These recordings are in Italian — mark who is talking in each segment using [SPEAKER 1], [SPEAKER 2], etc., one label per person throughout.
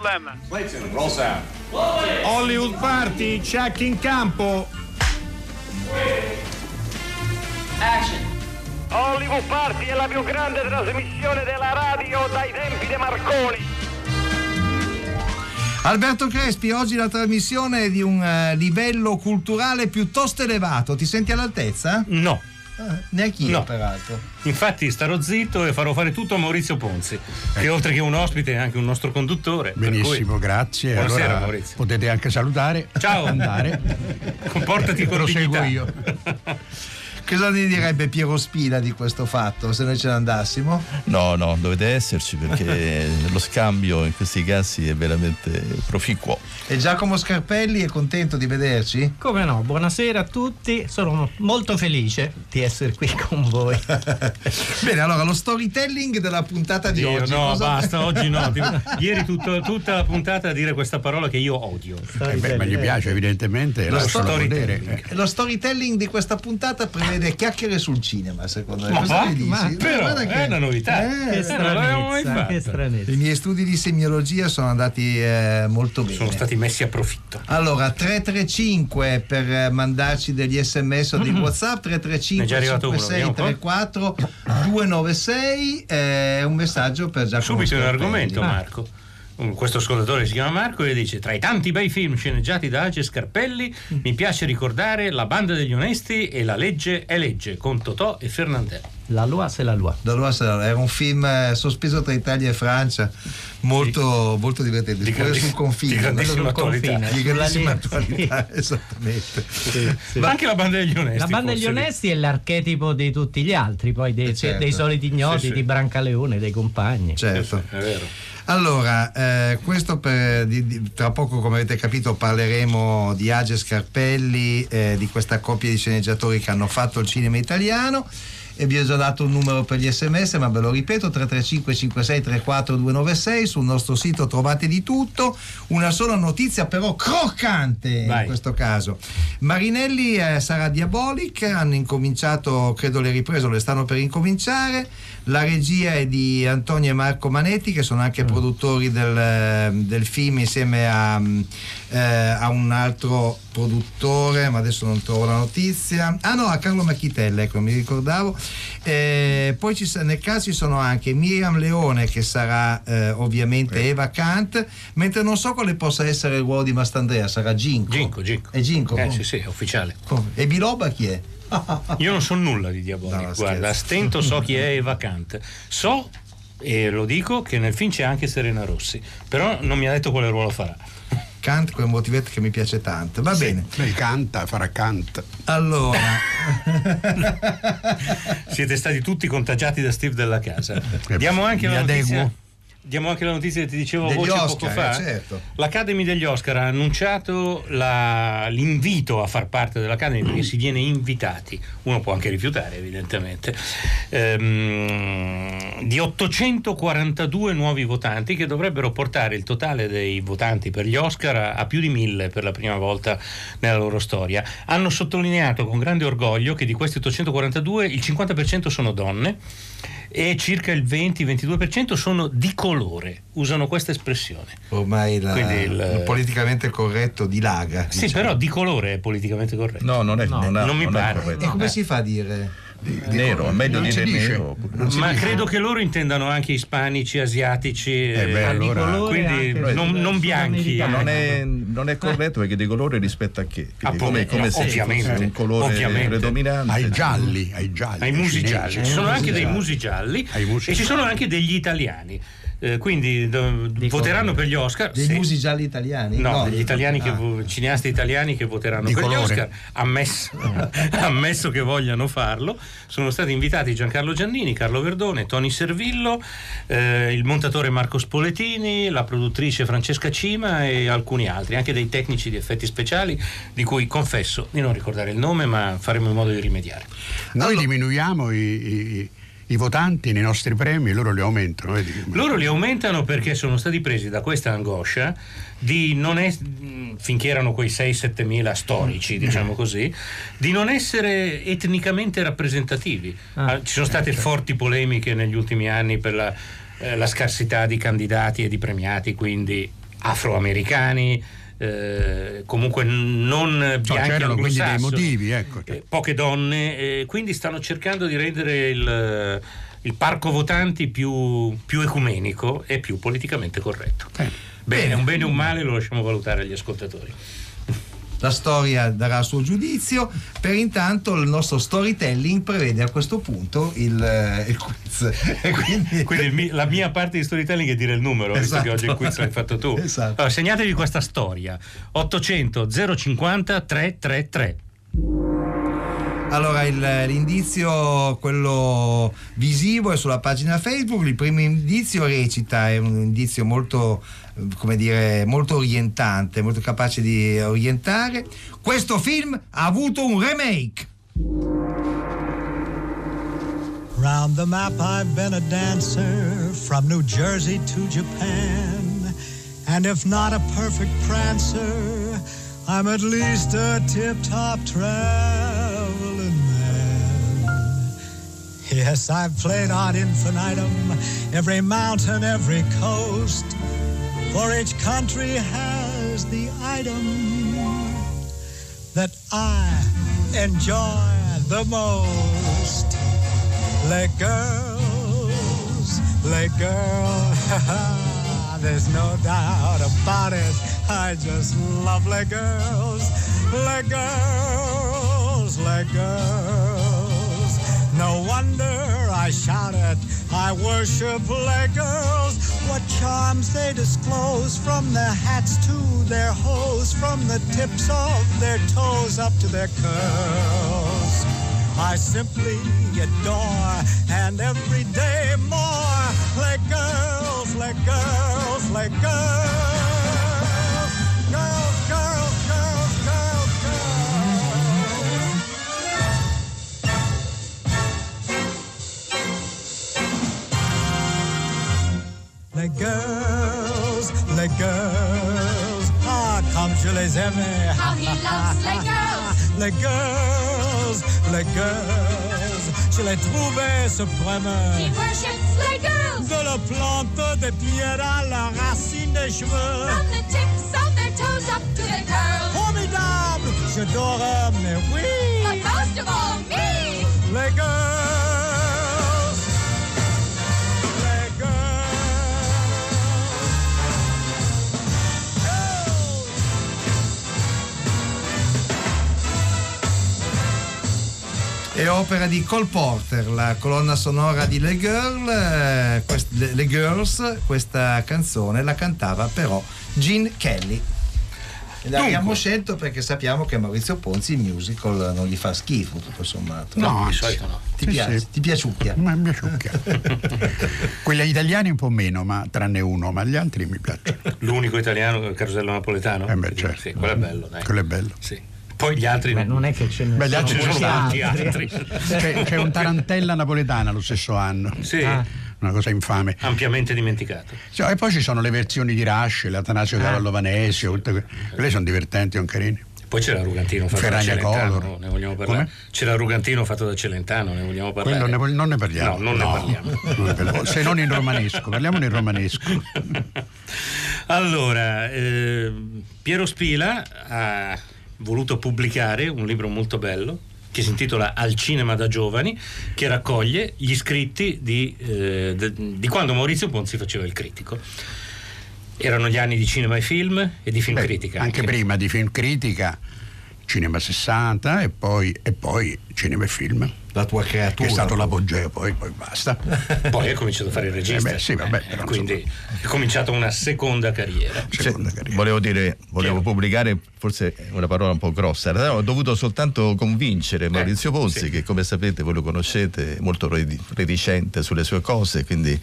[SPEAKER 1] Problem.
[SPEAKER 2] Clayton, roll sound.
[SPEAKER 3] Hollywood Party, check in campo.
[SPEAKER 4] Action.
[SPEAKER 1] Hollywood Party è la più grande trasmissione della radio dai tempi di Marconi.
[SPEAKER 5] Alberto Crespi, oggi la trasmissione è di un eh, livello culturale piuttosto elevato. Ti senti all'altezza?
[SPEAKER 6] No.
[SPEAKER 5] Eh, neanche io,
[SPEAKER 6] No.
[SPEAKER 5] peraltro.
[SPEAKER 6] Infatti starò zitto e farò fare tutto a Maurizio Ponzi, che oltre che un ospite è anche un nostro conduttore.
[SPEAKER 7] Benissimo, grazie.
[SPEAKER 6] Buonasera
[SPEAKER 7] allora
[SPEAKER 6] Maurizio.
[SPEAKER 7] potete anche salutare.
[SPEAKER 6] Ciao.
[SPEAKER 7] Andare.
[SPEAKER 6] Comportati con
[SPEAKER 7] Proseguo
[SPEAKER 6] dignità.
[SPEAKER 7] io.
[SPEAKER 5] Cosa ne direbbe Piero Spina di questo fatto, se noi ce ne andassimo?
[SPEAKER 8] No, no, dovete esserci perché lo scambio in questi casi è veramente proficuo.
[SPEAKER 5] E Giacomo Scarpelli è contento di vederci?
[SPEAKER 9] Come no, buonasera a tutti, sono molto felice di essere qui con voi.
[SPEAKER 5] Bene, allora lo storytelling della puntata di oggi.
[SPEAKER 6] no,
[SPEAKER 5] cosa-
[SPEAKER 6] basta, oggi no. Ieri tutto- tutta la puntata a dire questa parola che io odio.
[SPEAKER 7] Eh beh, ma gli piace evidentemente,
[SPEAKER 5] Lo
[SPEAKER 7] lascialo
[SPEAKER 6] storytelling.
[SPEAKER 7] eh.
[SPEAKER 5] Lo storytelling di questa puntata prevede chiacchiere sul cinema, secondo me.
[SPEAKER 6] Ma
[SPEAKER 5] Cosa ne dici?
[SPEAKER 6] Però,
[SPEAKER 5] guarda
[SPEAKER 6] è una novità.
[SPEAKER 5] Eh,
[SPEAKER 9] che stranezza, che stranezza.
[SPEAKER 5] I miei studi di semiologia sono andati eh, molto bene.
[SPEAKER 6] Sono stati messi a profitto.
[SPEAKER 5] Allora, 335 per mandarci degli sms o di WhatsApp,
[SPEAKER 6] Ne è
[SPEAKER 5] 335
[SPEAKER 6] già arrivato uno,
[SPEAKER 5] 56
[SPEAKER 6] vediamo un
[SPEAKER 5] 34 296 eh, un messaggio per Giacomo
[SPEAKER 6] Subito un argomento, Marco. Questo ascoltatore si chiama Marco e dice: Tra i tanti bei film sceneggiati da Age Scarpelli, mi piace ricordare La banda degli onesti e La legge è legge con Totò e Fernandello.
[SPEAKER 9] La loi c'est la loi.
[SPEAKER 5] Da allora sarà- era un film eh, sospeso tra Italia e Francia, molto, molto divertente.
[SPEAKER 6] Di
[SPEAKER 5] Pure
[SPEAKER 6] grandis-
[SPEAKER 5] sul confine.
[SPEAKER 6] di grandissima attualità.
[SPEAKER 5] confine, Di
[SPEAKER 9] Sulla
[SPEAKER 5] grandissima attualità, esattamente.
[SPEAKER 6] Ma anche la banda degli onesti.
[SPEAKER 9] La banda degli onesti è l'archetipo di tutti gli altri, poi dei,
[SPEAKER 5] Eh, certo.
[SPEAKER 9] dei soliti ignoti,
[SPEAKER 6] Sì, sì.
[SPEAKER 9] di Brancaleone, dei compagni.
[SPEAKER 5] Certo.
[SPEAKER 6] È vero.
[SPEAKER 5] Allora, eh, questo per, di- di- tra poco, come avete capito, parleremo di Age Scarpelli, eh, di questa coppia di sceneggiatori che hanno fatto il cinema italiano. E vi ho già dato un numero per gli sms, ma ve lo ripeto: 335 56 34 296. Sul nostro sito trovate di tutto. Una sola notizia, però croccante
[SPEAKER 6] Vai.
[SPEAKER 5] in questo caso. Marinelli eh, sarà Diabolic, hanno incominciato, credo le riprese, o le stanno per incominciare. La regia è di Antonio e Marco Manetti, che sono anche produttori del, eh, del film insieme a, mm, eh, a un altro produttore, ma adesso non trovo la notizia. Ah no, a Carlo Macchitella, ecco, mi ricordavo. Eh, poi ci, nel caso ci sono anche Miriam Leone, che sarà eh, ovviamente Eva Kant, mentre non so quale possa essere il ruolo di Mastandrea, sarà Ginko.
[SPEAKER 6] Ginko, Ginko.
[SPEAKER 5] È Ginko?
[SPEAKER 6] Eh sì, sì, è ufficiale.
[SPEAKER 5] Come? E Biloba chi è?
[SPEAKER 6] Io non so nulla di Diabolic,
[SPEAKER 5] No,
[SPEAKER 6] guarda, a
[SPEAKER 5] scherzo.
[SPEAKER 6] stento so chi è Eva Kant. So, e lo dico, che nel film c'è anche Serena Rossi, però non mi ha detto quale ruolo farà.
[SPEAKER 5] Kant, quel motivetto che mi piace tanto. Va bene.
[SPEAKER 7] Lei canta, farà cant.
[SPEAKER 5] Allora,
[SPEAKER 6] Siete stati tutti contagiati da Steve della casa.
[SPEAKER 7] Eh,
[SPEAKER 6] Diamo anche
[SPEAKER 7] mi
[SPEAKER 6] la notizia. Diamo anche la notizia che ti dicevo a
[SPEAKER 5] Degli
[SPEAKER 6] voce
[SPEAKER 5] Oscar,
[SPEAKER 6] poco fa.
[SPEAKER 5] eh, certo.
[SPEAKER 6] L'Academy degli Oscar ha annunciato la- l'invito a far parte dell'Academy perché si viene invitati. Uno può anche rifiutare, evidentemente. Ehm, di 842 nuovi votanti che dovrebbero portare il totale dei votanti per gli Oscar a, a più di mille per la prima volta nella loro storia. Hanno sottolineato con grande orgoglio che di questi 842 il 50% sono donne e circa il 20-22% sono di colore, usano questa espressione.
[SPEAKER 5] ormai la-
[SPEAKER 6] il-
[SPEAKER 5] il politicamente corretto dilaga.
[SPEAKER 6] Sì,
[SPEAKER 5] diciamo.
[SPEAKER 6] però di colore è politicamente corretto.
[SPEAKER 8] No, non è,
[SPEAKER 9] No,
[SPEAKER 8] non ha-
[SPEAKER 6] non mi pare.
[SPEAKER 5] E come si fa a dire?
[SPEAKER 8] Nero, è meglio
[SPEAKER 7] non
[SPEAKER 8] dire
[SPEAKER 7] dice.
[SPEAKER 8] nero.
[SPEAKER 6] Ma credo che loro intendano anche ispanici, asiatici,
[SPEAKER 7] Eh beh,
[SPEAKER 6] eh,
[SPEAKER 7] allora-
[SPEAKER 9] Di colore
[SPEAKER 6] quindi
[SPEAKER 9] anche
[SPEAKER 6] non, non bianchi.
[SPEAKER 9] sudamericano.
[SPEAKER 8] Non è, non è corretto perché di colore rispetto a che? Quindi come, come
[SPEAKER 6] no,
[SPEAKER 8] se
[SPEAKER 6] ovviamente,
[SPEAKER 8] fosse un colore
[SPEAKER 6] ovviamente.
[SPEAKER 8] predominante.
[SPEAKER 7] Ai gialli, ai gialli.
[SPEAKER 6] ai musi gialli, ci sono anche dei musi gialli e ci sono anche degli italiani. Eh, quindi do- voteranno per gli Oscar.
[SPEAKER 5] Dei
[SPEAKER 6] sì.
[SPEAKER 5] musi gialli italiani?
[SPEAKER 6] No, degli italiani che
[SPEAKER 5] ah.
[SPEAKER 6] cineasti italiani che voteranno
[SPEAKER 7] Di
[SPEAKER 6] per
[SPEAKER 7] colore.
[SPEAKER 6] gli Oscar, ammesso, ammesso che vogliano farlo. Sono stati invitati Giancarlo Giannini, Carlo Verdone, Tony Servillo, eh, il montatore Marco Spoletini, la produttrice Francesca Cima e alcuni altri, anche dei tecnici di effetti speciali, di cui confesso di non ricordare il nome, ma faremo in modo di rimediare.
[SPEAKER 7] Noi diminuiamo i, i- i votanti nei nostri premi, loro li aumentano. Vedi?
[SPEAKER 6] Loro li aumentano perché sono stati presi da questa angoscia di non es- finché erano quei 6-7 mila storici, diciamo così, di non essere etnicamente rappresentativi.
[SPEAKER 9] Ah.
[SPEAKER 6] Ah, Ci sono state forti polemiche negli ultimi anni per la eh, la scarsità di candidati e di premiati, quindi afroamericani, eh, comunque non bianchi
[SPEAKER 7] c'erano quindi dei motivi, ecco.
[SPEAKER 6] eh, poche donne, eh, quindi stanno cercando di rendere il, il parco votanti più, più ecumenico e più politicamente corretto.
[SPEAKER 7] Eh.
[SPEAKER 6] Bene, un bene o un male lo lasciamo valutare agli ascoltatori.
[SPEAKER 5] La storia darà il suo giudizio. Per intanto il nostro storytelling prevede a questo punto il, eh, il quiz. Quindi,
[SPEAKER 6] Quindi la mia parte di storytelling è dire il numero, visto
[SPEAKER 5] Esatto.
[SPEAKER 6] che oggi il quiz l'hai fatto tu.
[SPEAKER 5] Esatto.
[SPEAKER 6] Allora, segnatevi questa storia. 800 050 333.
[SPEAKER 5] Allora, il- l'indizio, quello visivo, è sulla pagina Facebook. Il primo indizio recita, è un indizio molto, come dire, molto orientante, molto capace di orientare. Questo film ha avuto un remake.
[SPEAKER 2] Round the map, I've been a dancer from New Jersey to Japan. And if not a perfect prancer, I'm at least a tip top Yes, I've played on infinitum every mountain, every coast. For each country has the item that I enjoy the most. Les girls, les girls, there's no doubt about it. I just love les girls, les girls, les girls. No wonder I shout it. I worship girls. What charms they disclose from their hats to their hose, from the tips of their toes up to their curls. I simply adore, and every day more. Les girls, les girls, les girls. Les girls, les girls, ah, comme je les aimais.
[SPEAKER 10] How he loves les girls.
[SPEAKER 2] Les girls, les girls, je les trouvais suprêmes.
[SPEAKER 10] He worships les girls.
[SPEAKER 2] De la plante des pieds à la racine des cheveux.
[SPEAKER 10] From the tips of their toes up to their curls.
[SPEAKER 2] Formidable, j'adore, mais oui.
[SPEAKER 10] But most of all, me.
[SPEAKER 2] Les girls,
[SPEAKER 5] È opera di Cole Porter, la colonna sonora di Le, Girl, eh, quest- Le- Le Girls. Questa canzone la cantava però Gene Kelly. L'abbiamo scelto perché sappiamo che Maurizio Ponzi il musical non gli fa schifo, tutto sommato.
[SPEAKER 7] No,
[SPEAKER 6] di solito no.
[SPEAKER 5] Ti
[SPEAKER 7] Sì,
[SPEAKER 5] piace?
[SPEAKER 7] sì.
[SPEAKER 5] Ti piaciucchia?
[SPEAKER 7] Ma mi piaciucchia. Quelli italiani un po' meno, ma tranne uno, ma gli altri mi piacciono.
[SPEAKER 6] L'unico italiano è il carosello napoletano?
[SPEAKER 7] Eh beh, certo.
[SPEAKER 6] Sì, quello è bello, dai.
[SPEAKER 7] Quello è bello.
[SPEAKER 6] Sì. Poi gli altri
[SPEAKER 9] Beh,
[SPEAKER 6] no.
[SPEAKER 9] non è che ce ne
[SPEAKER 7] Beh, gli
[SPEAKER 9] sono
[SPEAKER 7] altri
[SPEAKER 6] sono
[SPEAKER 9] molti
[SPEAKER 6] tanti altri.
[SPEAKER 7] C'è, c'è un Tarantella napoletana lo stesso anno.
[SPEAKER 6] Sì,
[SPEAKER 9] Ah.
[SPEAKER 7] Una cosa infame.
[SPEAKER 6] ampiamente dimenticato.
[SPEAKER 7] Sì, e poi ci sono le versioni di Rush, l'Atanasio
[SPEAKER 6] Ah.
[SPEAKER 7] Cavallo Vanesio, tutte que- quelle sono divertenti, sono carini.
[SPEAKER 6] Poi c'era Rugantino fatto
[SPEAKER 7] Ferragna
[SPEAKER 6] da Celentano,
[SPEAKER 7] Color.
[SPEAKER 6] ne vogliamo parlare?
[SPEAKER 7] Come?
[SPEAKER 6] C'era Rugantino fatto da Celentano, ne vogliamo parlare?
[SPEAKER 7] Quello ne, non ne parliamo.
[SPEAKER 6] No, non ne parliamo.
[SPEAKER 7] non ne parliamo. Se non in romanesco, parliamo in romanesco.
[SPEAKER 6] allora, eh, Piero Spila ha voluto pubblicare un libro molto bello che si intitola Al cinema da giovani, che raccoglie gli scritti di, eh, de- di quando Maurizio Ponzi faceva il critico. Erano gli anni di cinema e film e di film
[SPEAKER 7] Beh,
[SPEAKER 6] critica.
[SPEAKER 7] Anche prima di film critica, Cinema 60 e poi, e poi Cinema e Film.
[SPEAKER 5] La tua
[SPEAKER 7] Che
[SPEAKER 5] creatura.
[SPEAKER 7] è stato l'apogeo, poi, poi basta.
[SPEAKER 6] Poi ha cominciato a fare il regista.
[SPEAKER 7] Eh beh, sì, vabbè,
[SPEAKER 6] Eh, quindi è cominciata una seconda carriera.
[SPEAKER 7] Seconda
[SPEAKER 8] Cioè,
[SPEAKER 7] carriera.
[SPEAKER 8] volevo dire, volevo
[SPEAKER 6] Chiaro.
[SPEAKER 8] pubblicare, forse è una parola un po' grossa, realtà ho dovuto soltanto convincere Maurizio Ponzi,
[SPEAKER 6] sì.
[SPEAKER 8] che come sapete voi lo conoscete, è molto reticente sulle sue cose, quindi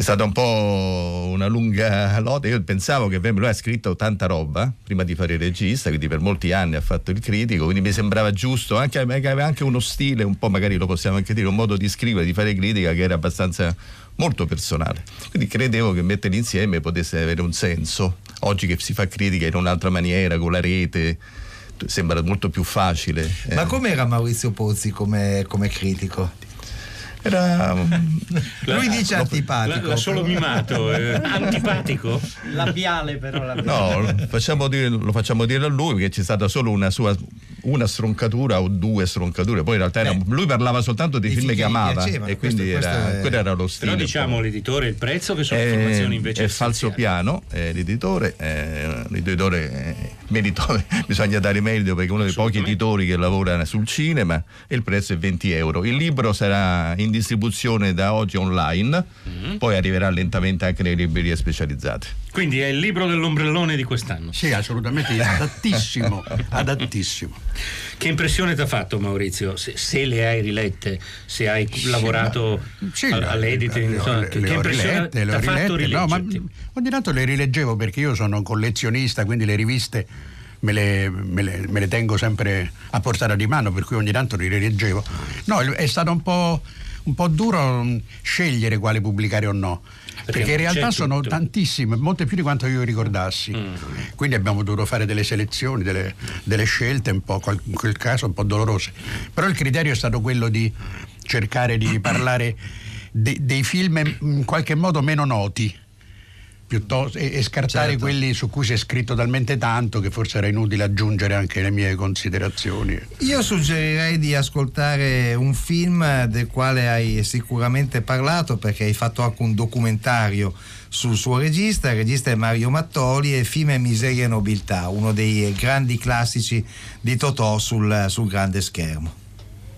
[SPEAKER 8] è stata un po' una lunga lotta. Io pensavo che lui ha scritto tanta roba prima di fare il regista, quindi per molti anni ha fatto il critico, quindi mi sembrava giusto, anche, aveva anche uno stile, un po' magari lo possiamo anche dire, un modo di scrivere, di fare critica che era abbastanza molto personale. Quindi credevo che metterli insieme potesse avere un senso. Oggi che si fa critica in un'altra maniera, con la rete, sembra molto più facile. eh.
[SPEAKER 5] Ma com'era Maurizio Pozzi come, come critico?
[SPEAKER 8] Era,
[SPEAKER 5] Lui dice antipatico.
[SPEAKER 6] L'ha, solo mimato. eh. Antipatico?
[SPEAKER 9] Labiale però. Labiale.
[SPEAKER 8] No, lo facciamo dire, lo facciamo dire a lui perché c'è stata solo una sua una stroncatura o due stroncature. Poi in realtà era- lui parlava soltanto dei film che
[SPEAKER 5] che
[SPEAKER 8] amava e quindi
[SPEAKER 5] questo-
[SPEAKER 8] era,
[SPEAKER 5] questo è-
[SPEAKER 8] quello era lo stile.
[SPEAKER 6] Però diciamo all'editore il prezzo che sono
[SPEAKER 8] Eh,
[SPEAKER 6] informazioni invece
[SPEAKER 8] è falso piano eh, l'editore eh, l'editore eh, merito- bisogna dare merito perché è uno dei pochi editori che lavora sul cinema e il prezzo è 20 euro il libro sarà in distribuzione da oggi online
[SPEAKER 6] Mm-hmm.
[SPEAKER 8] poi arriverà lentamente anche nelle librerie specializzate
[SPEAKER 6] Quindi è il libro dell'ombrellone di quest'anno.
[SPEAKER 7] Sì, assolutamente adattissimo, adattissimo.
[SPEAKER 6] Che impressione ti ha fatto Maurizio? Se, se le hai rilette, se hai lavorato
[SPEAKER 7] Sì,
[SPEAKER 6] al-
[SPEAKER 7] le-
[SPEAKER 6] all'editing,
[SPEAKER 7] le-
[SPEAKER 6] insomma,
[SPEAKER 7] le-
[SPEAKER 6] che,
[SPEAKER 7] le
[SPEAKER 6] che impressione
[SPEAKER 7] rilette, le
[SPEAKER 6] ti
[SPEAKER 7] ho
[SPEAKER 6] ha fatto
[SPEAKER 7] rilette. No, ma ogni tanto le rileggevo perché io sono un collezionista, quindi le riviste me le, me le- me le tengo sempre a portata di mano, per cui ogni tanto le rileggevo. No, è stato un po', un po' duro scegliere quale pubblicare o no. Perché,
[SPEAKER 6] Perché
[SPEAKER 7] in realtà sono
[SPEAKER 6] tutto.
[SPEAKER 7] tantissime, molte più di quanto io ricordassi.
[SPEAKER 6] Mm.
[SPEAKER 7] Quindi abbiamo dovuto fare delle selezioni, delle, delle scelte, un po', qual- in quel caso un po' dolorose. Però il criterio è stato quello di cercare di parlare de- dei film in qualche modo meno noti. Piuttosto- e, e scartare
[SPEAKER 5] Certo.
[SPEAKER 7] quelli su cui si è scritto talmente tanto che forse era inutile aggiungere anche le mie considerazioni.
[SPEAKER 5] Io suggerirei di ascoltare un film del quale hai sicuramente parlato perché hai fatto anche un documentario sul suo regista, il regista è Mario Mattoli e Film e Miseria e Nobiltà, uno dei grandi classici di Totò sul, sul grande schermo.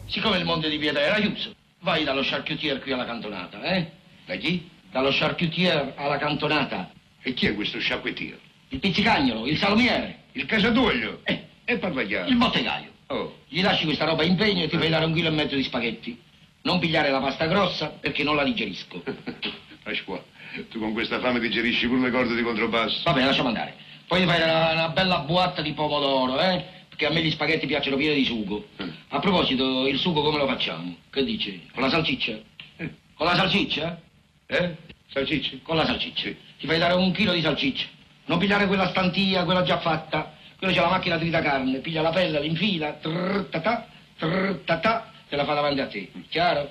[SPEAKER 11] Siccome il monte di Pietà era chiuso, vai dallo charcutier qui alla cantonata, eh? Da chi? Dallo charcutier alla cantonata.
[SPEAKER 12] E chi è questo sciacquettiere?
[SPEAKER 11] Il pizzicagnolo, il salumiere,
[SPEAKER 12] Il casatuoglio?
[SPEAKER 11] Eh.
[SPEAKER 12] E parla chiaro.
[SPEAKER 11] il bottegaio.
[SPEAKER 12] Oh,
[SPEAKER 11] Gli lasci questa roba in pegno e ti fai dare un chilo e mezzo di spaghetti. Non pigliare la pasta grossa perché non la digerisco.
[SPEAKER 12] Pasqua, tu con questa fame digerisci pure le corde di controbasso.
[SPEAKER 11] Vabbè, lasciamo andare. Poi ti fai una, una bella buatta di pomodoro, eh? Perché a me gli spaghetti piacciono pieni di sugo. A proposito, il sugo come lo facciamo? Che dici? Con la salsiccia? Con la salsiccia?
[SPEAKER 12] Eh? Salsicci?
[SPEAKER 11] Con la salsiccia. Ti fai dare un chilo di salsiccia. Non pigliare quella stantia, quella già fatta. Quella c'è la macchina tritacarne. Piglia la pelle, l'infila, trrr, tatà, trrr, tatà, te la fa davanti a te. Chiaro?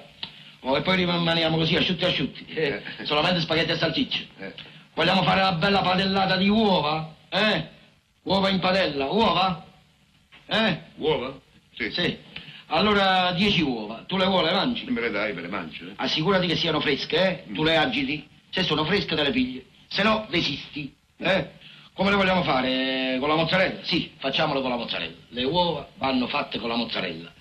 [SPEAKER 11] Oh, e poi rimaniamo così, asciutti asciutti. Eh, solamente spaghetti e salsiccia.
[SPEAKER 12] Eh.
[SPEAKER 11] Vogliamo fare una bella padellata di uova? Eh? Uova in padella, uova? Eh?
[SPEAKER 12] Uova? Sì.
[SPEAKER 11] Sì. Allora 10 uova. Tu le vuole, le mangi?
[SPEAKER 12] Me le dai, me le mangio. eh.
[SPEAKER 11] Assicurati che siano fresche, eh? Tu le agiti. Se sono fresche te le pigli. Se no, desisti. Eh? Come le vogliamo fare? Con la mozzarella? Sì, facciamolo con la mozzarella. Le uova vanno fatte con la mozzarella.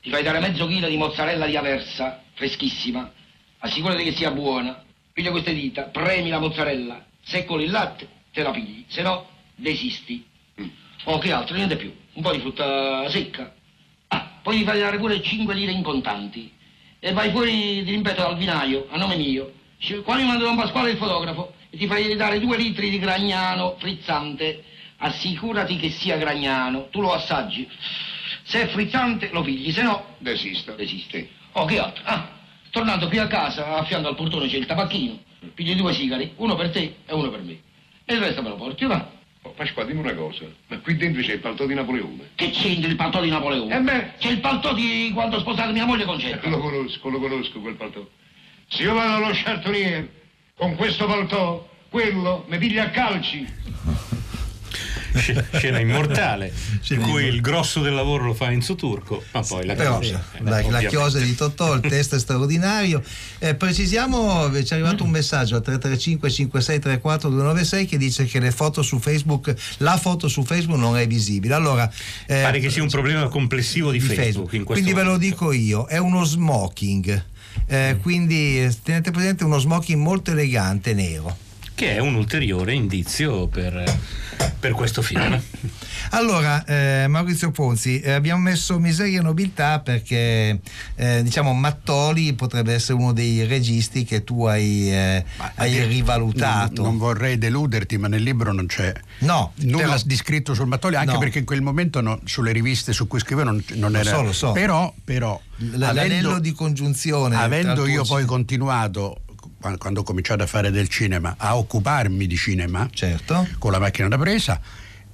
[SPEAKER 11] Ti fai dare mezzo chilo di mozzarella di Aversa, freschissima. Assicurati che sia buona. Piglia queste dita, premi la mozzarella. Se con il latte, te la pigli. Se no, desisti. Oh, che altro? Niente più. Un po' di frutta secca. Poi ti fai dare pure 5 lire in contanti. E vai fuori, ti ripeto, dal vinaio, a nome mio. Qua mi manda Don Pasquale il fotografo e ti fai dare 2 litri di gragnano frizzante. Assicurati che sia gragnano. Tu lo assaggi. Se è frizzante lo pigli, se no
[SPEAKER 12] Desisto.
[SPEAKER 11] desisti. Oh, che altro? Ah, tornando qui a casa, a fianco al portone c'è il tabacchino. Pigli due sigari, uno per te e uno per me. E il resto me lo porti, va?
[SPEAKER 12] Oh, Pasqua, dimmi una cosa. Ma qui dentro c'è il paltò di Napoleone.
[SPEAKER 11] Che c'entra il paltò di Napoleone?
[SPEAKER 12] Eh beh.
[SPEAKER 11] C'è il paltò di quando ho sposato mia moglie Concetta.
[SPEAKER 12] Lo conosco, lo conosco quel paltò. Se io vado allo chartonier con questo paltò, quello mi piglia a calci.
[SPEAKER 6] Sc- Scena immortale, in cui il grosso del lavoro lo fa Enzo Turco, ma poi la
[SPEAKER 5] Però
[SPEAKER 6] chiosa, eh,
[SPEAKER 5] la, la chiosa di Totò, il testo è straordinario. Eh, precisiamo, ci è arrivato un messaggio al 335 5634 296 che dice che le foto su Facebook, la foto su Facebook non è visibile. Allora, eh,
[SPEAKER 6] Pare che sia un problema complessivo di,
[SPEAKER 5] di
[SPEAKER 6] Facebook, in questo
[SPEAKER 5] Quindi ve lo
[SPEAKER 6] momento.
[SPEAKER 5] dico io, è uno smoking. Eh, quindi eh, tenete presente uno smoking molto elegante nero.
[SPEAKER 6] Che è un ulteriore indizio per, per questo film.
[SPEAKER 5] Allora, eh, Maurizio Ponzi, eh, abbiamo messo Miseria e Nobiltà perché eh, diciamo Mattoli potrebbe essere uno dei registi che tu hai, eh, hai rivalutato.
[SPEAKER 7] Non, non vorrei deluderti, ma nel libro non c'è
[SPEAKER 5] No,
[SPEAKER 7] nulla
[SPEAKER 5] però-
[SPEAKER 7] di scritto sul Mattoli, anche
[SPEAKER 5] No.
[SPEAKER 7] perché in quel momento no- sulle riviste su cui scrivevo non, non
[SPEAKER 5] Lo
[SPEAKER 7] era.
[SPEAKER 5] so, lo so.
[SPEAKER 7] Però, però
[SPEAKER 5] L- l'anello di congiunzione.
[SPEAKER 7] avendo io poi continuato quando ho cominciato a fare del cinema a occuparmi di cinema
[SPEAKER 5] Certo.
[SPEAKER 7] con la macchina da presa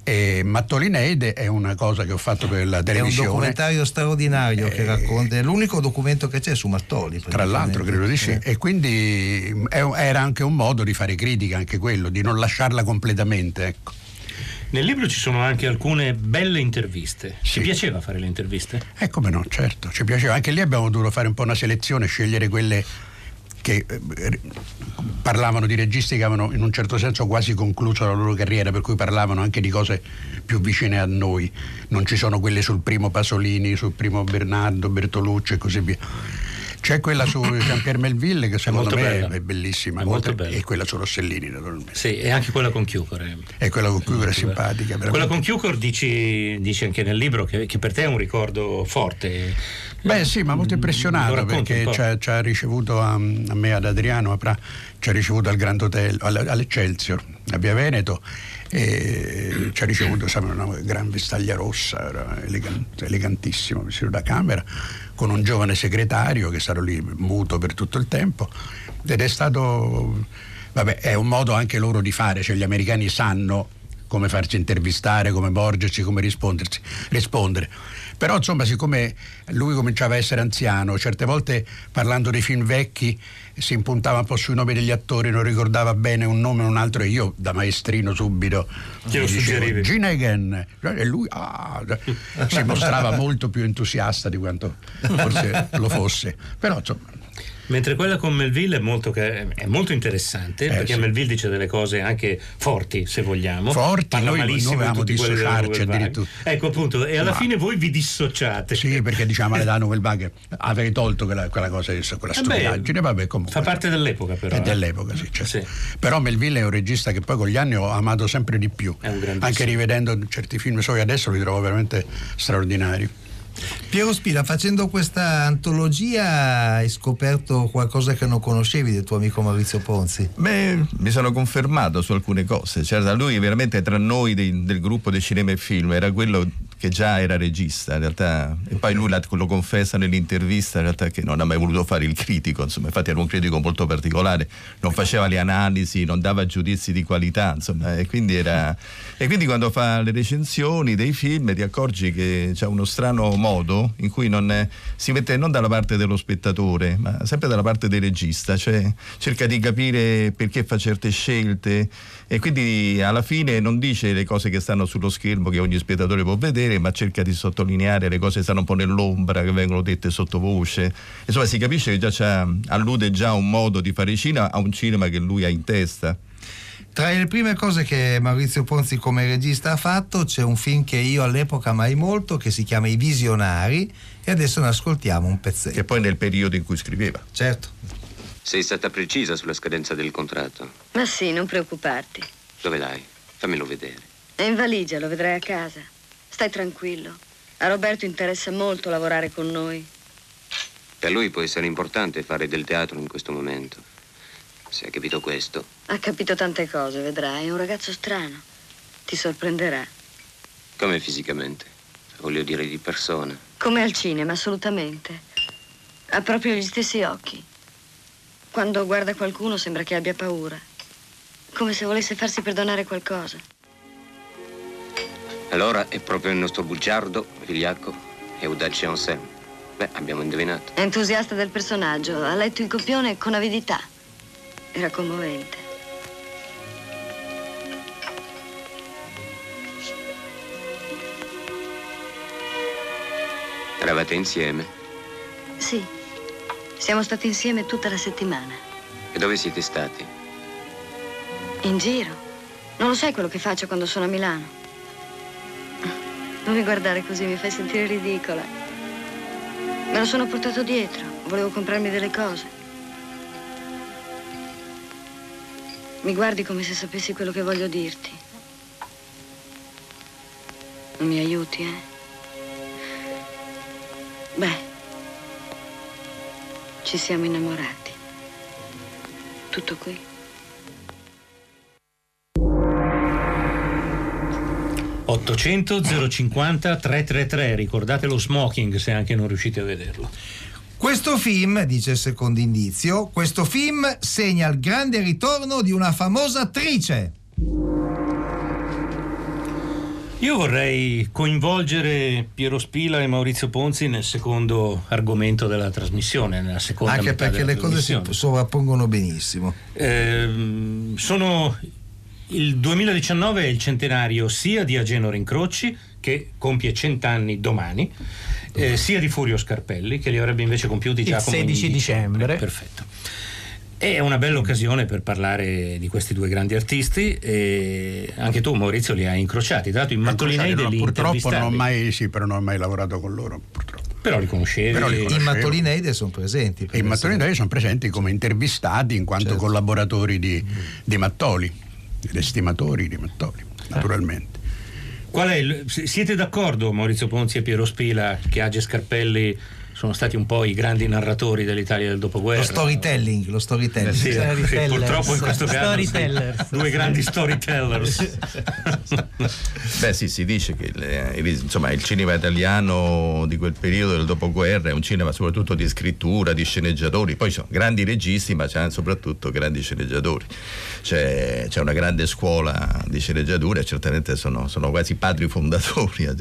[SPEAKER 7] E Mattolineide è una cosa che ho fatto per la
[SPEAKER 5] È un
[SPEAKER 7] televisione.
[SPEAKER 5] documentario straordinario che racconta, è l'unico documento che c'è su Mattoli.
[SPEAKER 7] Tra l'altro credo di sì.
[SPEAKER 5] Eh.
[SPEAKER 7] E quindi era anche un modo di fare critica, anche quello, di non lasciarla completamente. Ecco.
[SPEAKER 6] Nel libro ci sono anche alcune belle interviste. Ci piaceva fare le interviste?
[SPEAKER 7] E come no, certo, ci piaceva. Anche lì abbiamo dovuto fare un po' una selezione, scegliere quelle che eh, parlavano di registi che avevano in un certo senso quasi concluso la loro carriera, per cui parlavano anche di cose più vicine a noi. Non ci sono quelle sul primo Pasolini, sul primo Bernardo, Bertolucci e così via. C'è quella su Jean-Pierre Melville che secondo
[SPEAKER 6] molto
[SPEAKER 7] me
[SPEAKER 6] bella.
[SPEAKER 7] è bellissima,
[SPEAKER 6] È molto
[SPEAKER 7] molto-
[SPEAKER 6] bella.
[SPEAKER 7] e quella su Rossellini naturalmente.
[SPEAKER 6] Sì, e anche quella con Chiucore.
[SPEAKER 7] E quella con cui era simpatica.
[SPEAKER 6] Quella
[SPEAKER 7] veramente.
[SPEAKER 6] con Chiucor dici, dici anche nel libro che, che per te è un ricordo forte.
[SPEAKER 7] Beh sì, ma molto
[SPEAKER 6] Lo
[SPEAKER 7] impressionato perché ci ha, ricevuto a, a me, ad Adriano, a Pra, ci ha ricevuto al Grand Hotel, all- all'Eccelsior, a Via Veneto, e ci ha ricevuto sai, una gran vestaglia rossa, era elegan- elegantissimo, vestito da camera, con un giovane segretario che stato lì muto per tutto il tempo ed è stato, vabbè, è un modo anche loro di fare, cioè gli americani sanno come farci intervistare, come porgerci, come risponderci, rispondere. Però insomma, siccome lui cominciava a essere anziano, certe volte parlando dei film vecchi si impuntava un po' sui nomi degli attori, non ricordava bene un nome o un altro e io da maestrino subito
[SPEAKER 6] Te lo suggerivi.
[SPEAKER 7] Gene Hagen e lui ah, si mostrava molto più entusiasta di quanto forse lo fosse. Però insomma,
[SPEAKER 6] Mentre quella con Melville è molto, è molto interessante perché
[SPEAKER 7] Eh, sì.
[SPEAKER 6] Melville dice delle cose anche forti, se vogliamo.
[SPEAKER 7] Forti,
[SPEAKER 6] Parla
[SPEAKER 7] noi-
[SPEAKER 6] malissimo tutti della
[SPEAKER 7] dissociarci addirittura.
[SPEAKER 6] Ecco appunto, e alla
[SPEAKER 7] Ma-
[SPEAKER 6] fine voi vi dissociate.
[SPEAKER 7] sì, perché diciamo da Nouvelle Vague avrei tolto quella, quella cosa, quella
[SPEAKER 6] Eh
[SPEAKER 7] stupidaggine, vabbè comunque.
[SPEAKER 6] Fa parte dell'epoca però.
[SPEAKER 7] È
[SPEAKER 6] eh.
[SPEAKER 7] dell'epoca, sì, certo.
[SPEAKER 6] Sì.
[SPEAKER 7] Però Melville è un regista che poi con gli anni ho amato sempre di più.
[SPEAKER 6] È un grandissimo.
[SPEAKER 7] Anche rivedendo certi film suoi adesso li trovo veramente straordinari.
[SPEAKER 5] Piero Spina, facendo questa antologia hai scoperto qualcosa che non conoscevi del tuo amico Maurizio Ponzi?
[SPEAKER 8] Beh, mi sono confermato su alcune cose. Da lui veramente tra noi dei- del gruppo dei cinema e film era quello che già era regista in realtà e poi lui lo confessa nell'intervista in realtà che non ha mai voluto fare il critico insomma infatti era un critico molto particolare non faceva le analisi non dava giudizi di qualità insomma e quindi, era, e quindi quando fa le recensioni dei film ti accorgi che c'è uno strano modo in cui non si mette non dalla parte dello spettatore ma sempre dalla parte del regista cioè cerca di capire perché fa certe scelte e quindi alla fine non dice le cose che stanno sullo schermo che ogni spettatore può vedere, ma cerca di sottolineare le cose che stanno un po' nell'ombra, che vengono dette sottovoce. Insomma, si capisce che già allude già a un modo di fare cinema, a un cinema che lui ha in testa.
[SPEAKER 5] Tra le prime cose che Maurizio Ponzi come regista ha fatto c'è un film che io all'epoca amai molto che si chiama I Visionari e adesso ne ascoltiamo un pezzetto.
[SPEAKER 8] Che poi nel periodo in cui scriveva.
[SPEAKER 5] Certo.
[SPEAKER 13] Sei stata precisa sulla scadenza del contratto.
[SPEAKER 14] Ma sì, non preoccuparti.
[SPEAKER 13] Dove l'hai? Fammelo vedere.
[SPEAKER 14] È in valigia, lo vedrai a casa. Stai tranquillo. A Roberto interessa molto lavorare con noi.
[SPEAKER 13] Per lui può essere importante fare del teatro in questo momento. Se ha capito questo,
[SPEAKER 14] Ha capito tante cose, vedrai. È un ragazzo strano. Ti sorprenderà.
[SPEAKER 13] come fisicamente? Voglio dire di persona.
[SPEAKER 14] Come al cinema, assolutamente. Ha proprio gli stessi occhi. Quando guarda qualcuno sembra che abbia paura. Come se volesse farsi perdonare qualcosa.
[SPEAKER 13] Allora è proprio il nostro bugiardo, vigliacco e audace ensemble. Beh, abbiamo indovinato.
[SPEAKER 14] Entusiasta del personaggio. Ha letto il copione con avidità. Era commovente.
[SPEAKER 13] Eravate insieme?
[SPEAKER 14] Sì. Siamo stati insieme tutta la settimana.
[SPEAKER 13] E dove siete stati?
[SPEAKER 14] In giro. Non lo sai quello che faccio quando sono a Milano? Non mi guardare così, mi fai sentire ridicola. Me lo sono portato dietro. Volevo comprarmi delle cose. Mi guardi come se sapessi quello che voglio dirti. Non mi aiuti, eh? Beh, ci siamo innamorati. Tutto qui.
[SPEAKER 6] Ottocento 050 333, ricordate lo smoking se anche non riuscite a vederlo.
[SPEAKER 5] Questo film, dice il secondo indizio, questo film segna il grande ritorno di una famosa attrice.
[SPEAKER 6] Io vorrei coinvolgere Piero Spila e Maurizio Ponzi nel secondo argomento della trasmissione, nella seconda
[SPEAKER 5] Anche perché le cose si sovrappongono benissimo.
[SPEAKER 6] Ehm, sono il 2019 è il centenario sia di Agenore Incrocci che compie cent'anni domani eh, sia di Furio Scarpelli che li avrebbe invece compiuti
[SPEAKER 9] Il
[SPEAKER 6] Giacomo in
[SPEAKER 9] 16 dicembre.
[SPEAKER 6] perfetto è una bella occasione per parlare di questi due grandi artisti e anche tu Maurizio li hai incrociati l'altro in Mattolinei
[SPEAKER 7] No,
[SPEAKER 6] degli
[SPEAKER 7] purtroppo non ho mai, sì, però non ho mai lavorato con loro. Purtroppo.
[SPEAKER 6] però li conoscevi
[SPEAKER 7] Però li
[SPEAKER 5] I. Mattolineide sono presenti.
[SPEAKER 7] i Mattolineidi sono presenti come intervistati in quanto
[SPEAKER 5] Certo.
[SPEAKER 7] collaboratori di, di Mattoli, ed estimatori di Mattoli, naturalmente.
[SPEAKER 6] Qual è il- si- siete d'accordo Maurizio Ponzi e Piero Spila che Age Scarpelli sono stati un po' i grandi narratori dell'Italia del dopoguerra?
[SPEAKER 5] Lo storytelling, lo storytelling.
[SPEAKER 6] Eh sì,
[SPEAKER 9] Storytellers.
[SPEAKER 6] purtroppo in questo caso sì, due grandi storytellers.
[SPEAKER 8] Beh sì, si dice che il, insomma, il cinema italiano di quel periodo del dopoguerra è un cinema soprattutto di scrittura, di sceneggiatori, poi sono grandi registi ma c'è soprattutto grandi sceneggiatori. C'è, c'è una grande scuola di sceneggiatura e certamente sono, sono quasi padri fondatori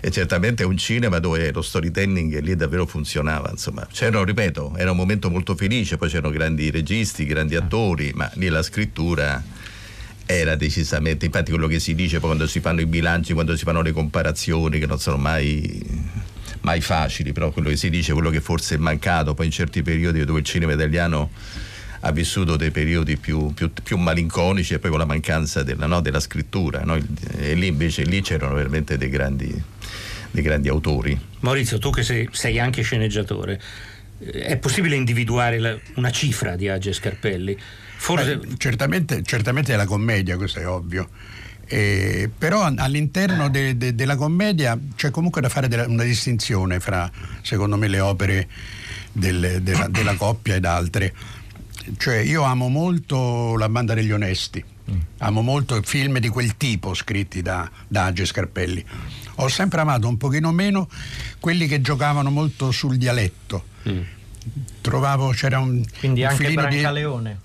[SPEAKER 8] e certamente è un cinema dove lo storytelling lì davvero funzionava. Insomma. C'era, ripeto, era un momento molto felice, poi c'erano grandi registi, grandi attori, ma lì la scrittura era decisamente, infatti quello che si dice poi quando si fanno i bilanci, quando si fanno le comparazioni, che non sono mai, mai facili, però quello che si dice, quello che forse è mancato poi in certi periodi dove il cinema italiano ha vissuto dei periodi più, più- più malinconici e poi con la mancanza della, no, della scrittura, no? e lì invece lì c'erano veramente dei grandi, dei grandi autori.
[SPEAKER 6] Maurizio, tu che sei, sei anche sceneggiatore, eh, è possibile individuare la- una cifra di Age Scarpelli? Forse
[SPEAKER 7] Beh, certamente, certamente è la commedia, questo è ovvio. Eh, però all'interno de- de- della commedia c'è comunque da fare della- una distinzione fra, secondo me, le opere del- della, della coppia ed altre. Cioè, io amo molto La banda degli onesti, amo molto film di quel tipo scritti da, da Age Scarpelli. Ho sempre amato un pochino meno quelli che giocavano molto sul dialetto. Trovavo c'era un,
[SPEAKER 9] Quindi
[SPEAKER 7] un
[SPEAKER 9] anche
[SPEAKER 7] filino di-
[SPEAKER 9] Brancaleone.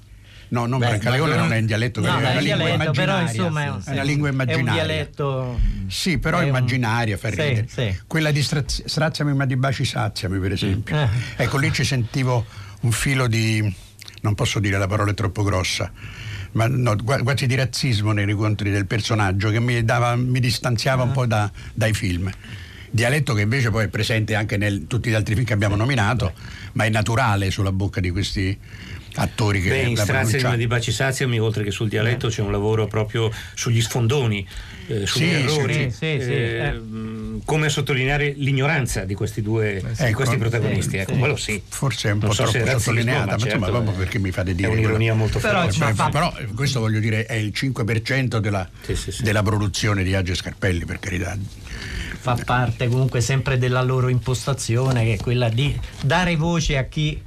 [SPEAKER 7] No, non
[SPEAKER 9] Beh,
[SPEAKER 7] Brancaleone
[SPEAKER 9] Brancaleone-
[SPEAKER 7] non è un dialetto,
[SPEAKER 9] No,
[SPEAKER 7] è una lingua
[SPEAKER 9] dialetto, però,
[SPEAKER 7] immaginaria.
[SPEAKER 9] insomma, è-
[SPEAKER 7] è una lingua
[SPEAKER 9] È un
[SPEAKER 7] immaginaria.
[SPEAKER 9] dialetto.
[SPEAKER 7] Sì, però
[SPEAKER 9] è un-
[SPEAKER 7] immaginaria, fa
[SPEAKER 9] Sì,
[SPEAKER 7] ridere.
[SPEAKER 9] sì.
[SPEAKER 7] Quella di Straz- Straziami ma di baci saziami, per esempio.
[SPEAKER 9] Eh.
[SPEAKER 7] Ecco, lì ci sentivo un filo di... non posso dire la parola è troppo grossa, ma no, quasi di razzismo nei riguardi del personaggio che mi, dava- mi distanziava un po' da- dai film. Dialetto che invece poi è presente anche in tutti gli altri film che abbiamo nominato, ma è naturale sulla bocca di questi attori che
[SPEAKER 6] Beh, in
[SPEAKER 7] pronunciano.
[SPEAKER 6] di Baci Saziami, oltre che sul dialetto, c'è un lavoro proprio sugli sfondoni, eh, sugli
[SPEAKER 7] Sì,
[SPEAKER 6] errori,
[SPEAKER 9] sì, sì, sì,
[SPEAKER 6] eh,
[SPEAKER 9] eh.
[SPEAKER 6] come sottolineare l'ignoranza di questi due di
[SPEAKER 7] Ecco,
[SPEAKER 6] questi protagonisti.
[SPEAKER 9] sì,
[SPEAKER 6] ecco,
[SPEAKER 9] sì.
[SPEAKER 6] quello sì.
[SPEAKER 7] Forse è un
[SPEAKER 6] Non
[SPEAKER 7] po'
[SPEAKER 6] so
[SPEAKER 7] troppo sottolineata,
[SPEAKER 6] ma
[SPEAKER 7] ma insomma,
[SPEAKER 6] certo,
[SPEAKER 7] proprio perché mi fate dire
[SPEAKER 6] È un'ironia
[SPEAKER 7] quello.
[SPEAKER 6] molto
[SPEAKER 9] Però, ma
[SPEAKER 7] Cioè,
[SPEAKER 9] fa-
[SPEAKER 7] però questo voglio dire è il 5% della,
[SPEAKER 6] Sì, sì, sì.
[SPEAKER 7] della produzione di Age Scarpelli, per carità.
[SPEAKER 9] fa parte comunque sempre della loro impostazione che è quella di dare voce a chi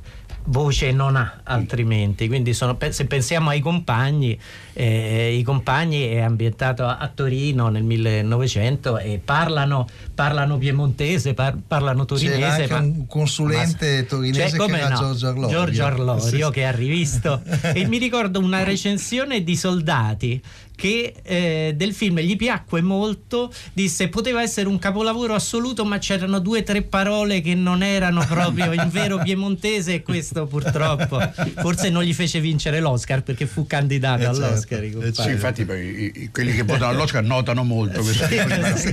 [SPEAKER 9] voce non ha altrimenti quindi sono- se pensiamo ai compagni eh, i compagni è ambientato a, a Torino nel 1900 e parlano, parlano piemontese par- parlano torinese
[SPEAKER 5] C'era
[SPEAKER 9] ma-
[SPEAKER 5] un consulente
[SPEAKER 9] ma-
[SPEAKER 5] torinese
[SPEAKER 9] cioè,
[SPEAKER 5] che era
[SPEAKER 9] no?
[SPEAKER 5] Giorgio Arlorio.
[SPEAKER 9] Giorgio Arlorio
[SPEAKER 5] Sì.
[SPEAKER 9] che ha rivisto e mi ricordo una recensione di Soldati che eh, del film gli piacque molto disse poteva essere un capolavoro assoluto ma c'erano due o tre parole che non erano proprio in vero piemontese e questo purtroppo forse non gli fece vincere l'Oscar perché fu candidato
[SPEAKER 5] Eh, certo,
[SPEAKER 9] all'Oscar i compagni.
[SPEAKER 7] Sì, infatti i- i- quelli che votano all'Oscar notano molto questo.
[SPEAKER 9] Sì, sì,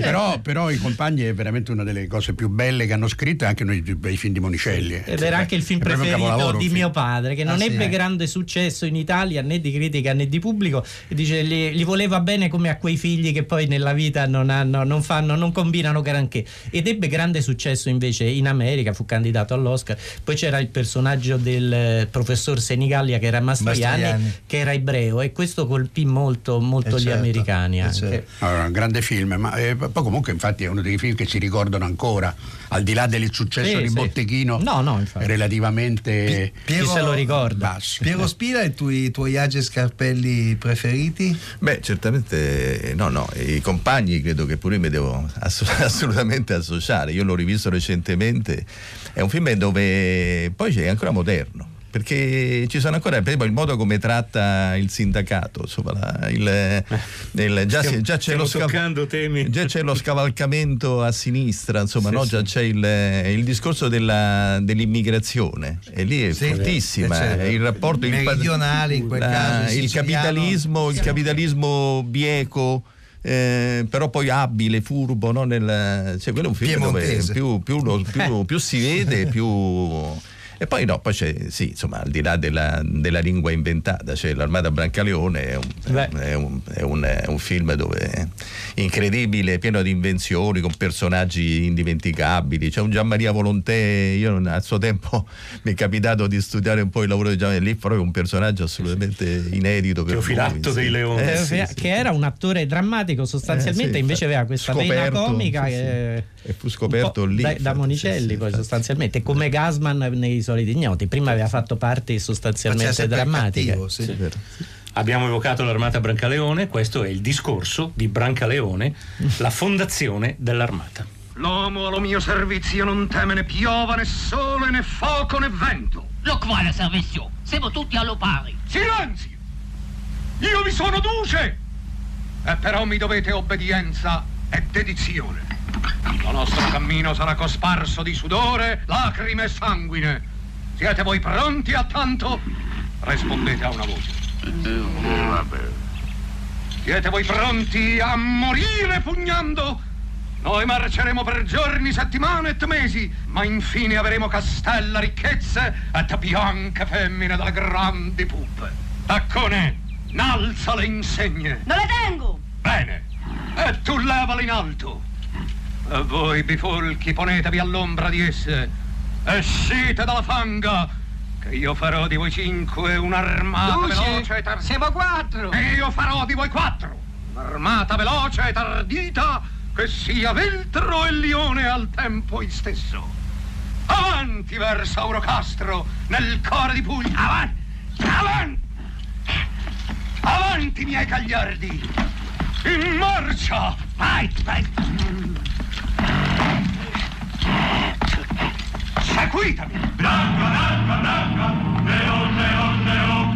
[SPEAKER 7] però, però I compagni è veramente una delle cose più belle che hanno scritto anche più bei film di Monicelli.
[SPEAKER 9] Ed era anche il film preferito di
[SPEAKER 7] un
[SPEAKER 9] mio
[SPEAKER 7] film.
[SPEAKER 9] padre, che
[SPEAKER 5] Ah,
[SPEAKER 9] non
[SPEAKER 5] sì,
[SPEAKER 9] ebbe
[SPEAKER 5] eh.
[SPEAKER 9] grande successo in Italia né di critica né di pubblico. Dice li, li voleva bene come a quei figli che poi nella vita non, hanno, non, fanno, non combinano granché. Ed ebbe grande successo invece in America, fu candidato all'Oscar. Poi c'era il personaggio del eh, professor Senigallia che era Mastroianni,
[SPEAKER 5] Mastroianni.
[SPEAKER 9] che era ebreo, e questo colpì molto, molto
[SPEAKER 5] Eh,
[SPEAKER 9] gli
[SPEAKER 5] certo,
[SPEAKER 9] americani.
[SPEAKER 5] eh,
[SPEAKER 9] anche.
[SPEAKER 5] certo.
[SPEAKER 7] Allora, un grande film, ma eh, poi comunque infatti è uno dei film che si ricordano ancora, al di là del successo
[SPEAKER 9] Sì,
[SPEAKER 7] di
[SPEAKER 9] sì.
[SPEAKER 7] Botteghino,
[SPEAKER 9] No, no, infatti.
[SPEAKER 7] relativamente
[SPEAKER 9] Chi se lo ricorda?
[SPEAKER 7] basso.
[SPEAKER 5] Piero Spila, i tuoi, i tuoi Age Scarpelli preferiti?
[SPEAKER 8] Beh, certamente no, no, i compagni credo che pure mi devo ass- assolutamente associare. Io l'ho rivisto recentemente, è un film dove poi è ancora moderno. Perché ci sono ancora, per esempio, il modo come tratta il sindacato, insomma, la- il- il- già,
[SPEAKER 6] Stiamo-
[SPEAKER 8] già c'è scav- già c'è lo scavalcamento a sinistra, insomma,
[SPEAKER 6] Sì,
[SPEAKER 8] no?
[SPEAKER 6] sì.
[SPEAKER 8] già c'è il, il discorso della- dell'immigrazione e lì è
[SPEAKER 5] Sì,
[SPEAKER 8] fortissima,
[SPEAKER 5] eh, certo.
[SPEAKER 8] il rapporto il
[SPEAKER 5] in quel
[SPEAKER 8] la-
[SPEAKER 5] caso, il
[SPEAKER 8] capitalismo, il capitalismo bieco. eh, però poi abile, furbo, no? Nel, cioè, quello è un film dove più, più lo- più- più si vede, più. E poi no, poi c'è, sì, insomma, al di là della, della lingua inventata, c'è l'Armata Brancaleone, è un, è un- è un- è un film dove è incredibile, pieno di invenzioni, con personaggi indimenticabili. C'è un Gianmaria Volontè, io non- al suo tempo mi è capitato di studiare un po' il lavoro di Gianmaria, lì proprio un personaggio assolutamente inedito per
[SPEAKER 6] Teofilatto
[SPEAKER 8] lui,
[SPEAKER 6] dei
[SPEAKER 8] sì.
[SPEAKER 6] Leoni.
[SPEAKER 8] Eh,
[SPEAKER 9] Eh,
[SPEAKER 8] sì,
[SPEAKER 9] che
[SPEAKER 8] sì.
[SPEAKER 9] era un attore drammatico sostanzialmente,
[SPEAKER 8] Eh, sì,
[SPEAKER 9] invece
[SPEAKER 8] infatti.
[SPEAKER 9] aveva questa vena
[SPEAKER 8] Scoperto,
[SPEAKER 9] comica
[SPEAKER 8] sì,
[SPEAKER 9] che
[SPEAKER 8] E fu scoperto lì.
[SPEAKER 9] da, da Monicelli
[SPEAKER 8] sì, sì,
[SPEAKER 9] poi
[SPEAKER 8] infatti.
[SPEAKER 9] sostanzialmente come Gasman nei soliti ignoti prima aveva fatto parti sostanzialmente drammatiche
[SPEAKER 5] cattivo, sì.
[SPEAKER 6] Abbiamo evocato l'Armata Brancaleone, questo è il discorso di Brancaleone, la fondazione dell'Armata.
[SPEAKER 15] L'uomo allo mio servizio non teme né piova né sole né fuoco né vento.
[SPEAKER 16] Lo quale servizio? Siamo tutti allo pari.
[SPEAKER 15] Silenzio! Io vi sono duce! E però mi dovete obbedienza e dedizione. Lo nostro cammino sarà cosparso di sudore, lacrime e sanguine. Siete voi pronti a tanto? Rispondete a una voce. Siete voi pronti a morire pugnando? Noi marceremo per giorni, settimane et mesi, ma infine avremo castella, ricchezze et bianche femmine dalle grandi puppe. Taccone, nalza le insegne.
[SPEAKER 10] Non le tengo!
[SPEAKER 15] Bene, e tu levale in alto. E voi, bifolchi, ponetevi all'ombra di esse. Escite dalla fanga, che io farò di voi cinque un'armata
[SPEAKER 16] Duce,
[SPEAKER 15] veloce e tardita.
[SPEAKER 16] siamo quattro.
[SPEAKER 15] E io farò di voi quattro un'armata veloce e tardita che sia veltro e lione al tempo istesso. Avanti verso Aurocastro, nel cuore di Puglia. Avanti! Avanti! Avanti, miei cagliardi! In marcia! Vai, vai! Seguitemi! Branca, branca, branca! Leon, leon, leon!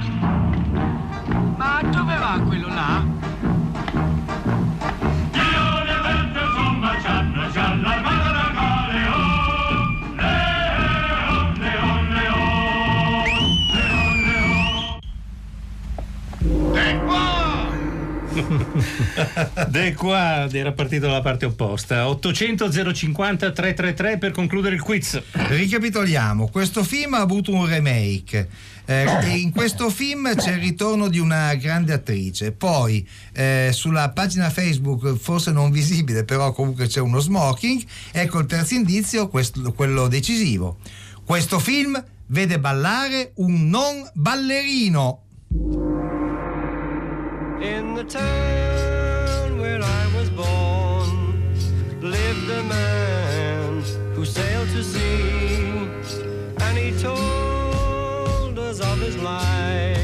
[SPEAKER 16] Ma dove va quello là?
[SPEAKER 6] De qua era partito dalla parte opposta. 800 050 333 per concludere il quiz.
[SPEAKER 5] Ricapitoliamo, questo film ha avuto un remake. eh, in questo film c'è il ritorno di una grande attrice. Poi eh, sulla pagina Facebook, forse non visibile, però comunque c'è uno smoking. Ecco il terzo indizio, questo- quello decisivo. Questo film vede ballare un non ballerino.
[SPEAKER 17] In the town where I was born. Lived a man who sailed to sea, and he told us of his life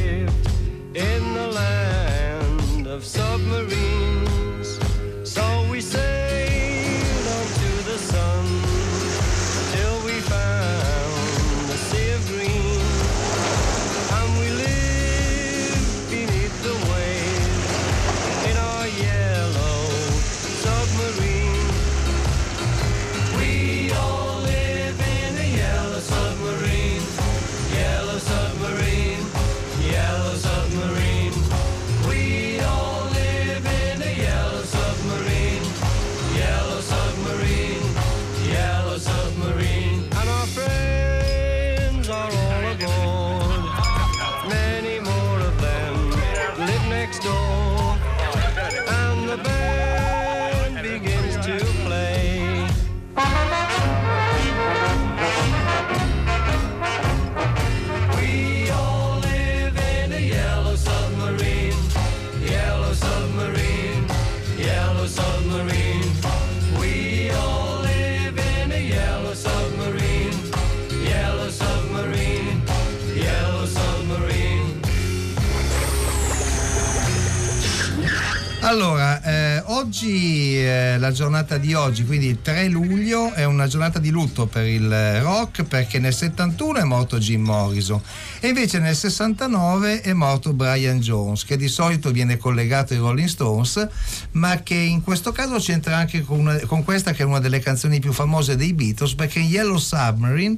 [SPEAKER 5] oggi, eh, la giornata di oggi, quindi il 3 luglio, è una giornata di lutto per il rock perché nel 71 è morto Jim Morrison e invece nel 69 è morto Brian Jones, che di solito viene collegato ai Rolling Stones, ma che in questo caso c'entra anche con, una- con questa che è una delle canzoni più famose dei Beatles, perché in Yellow Submarine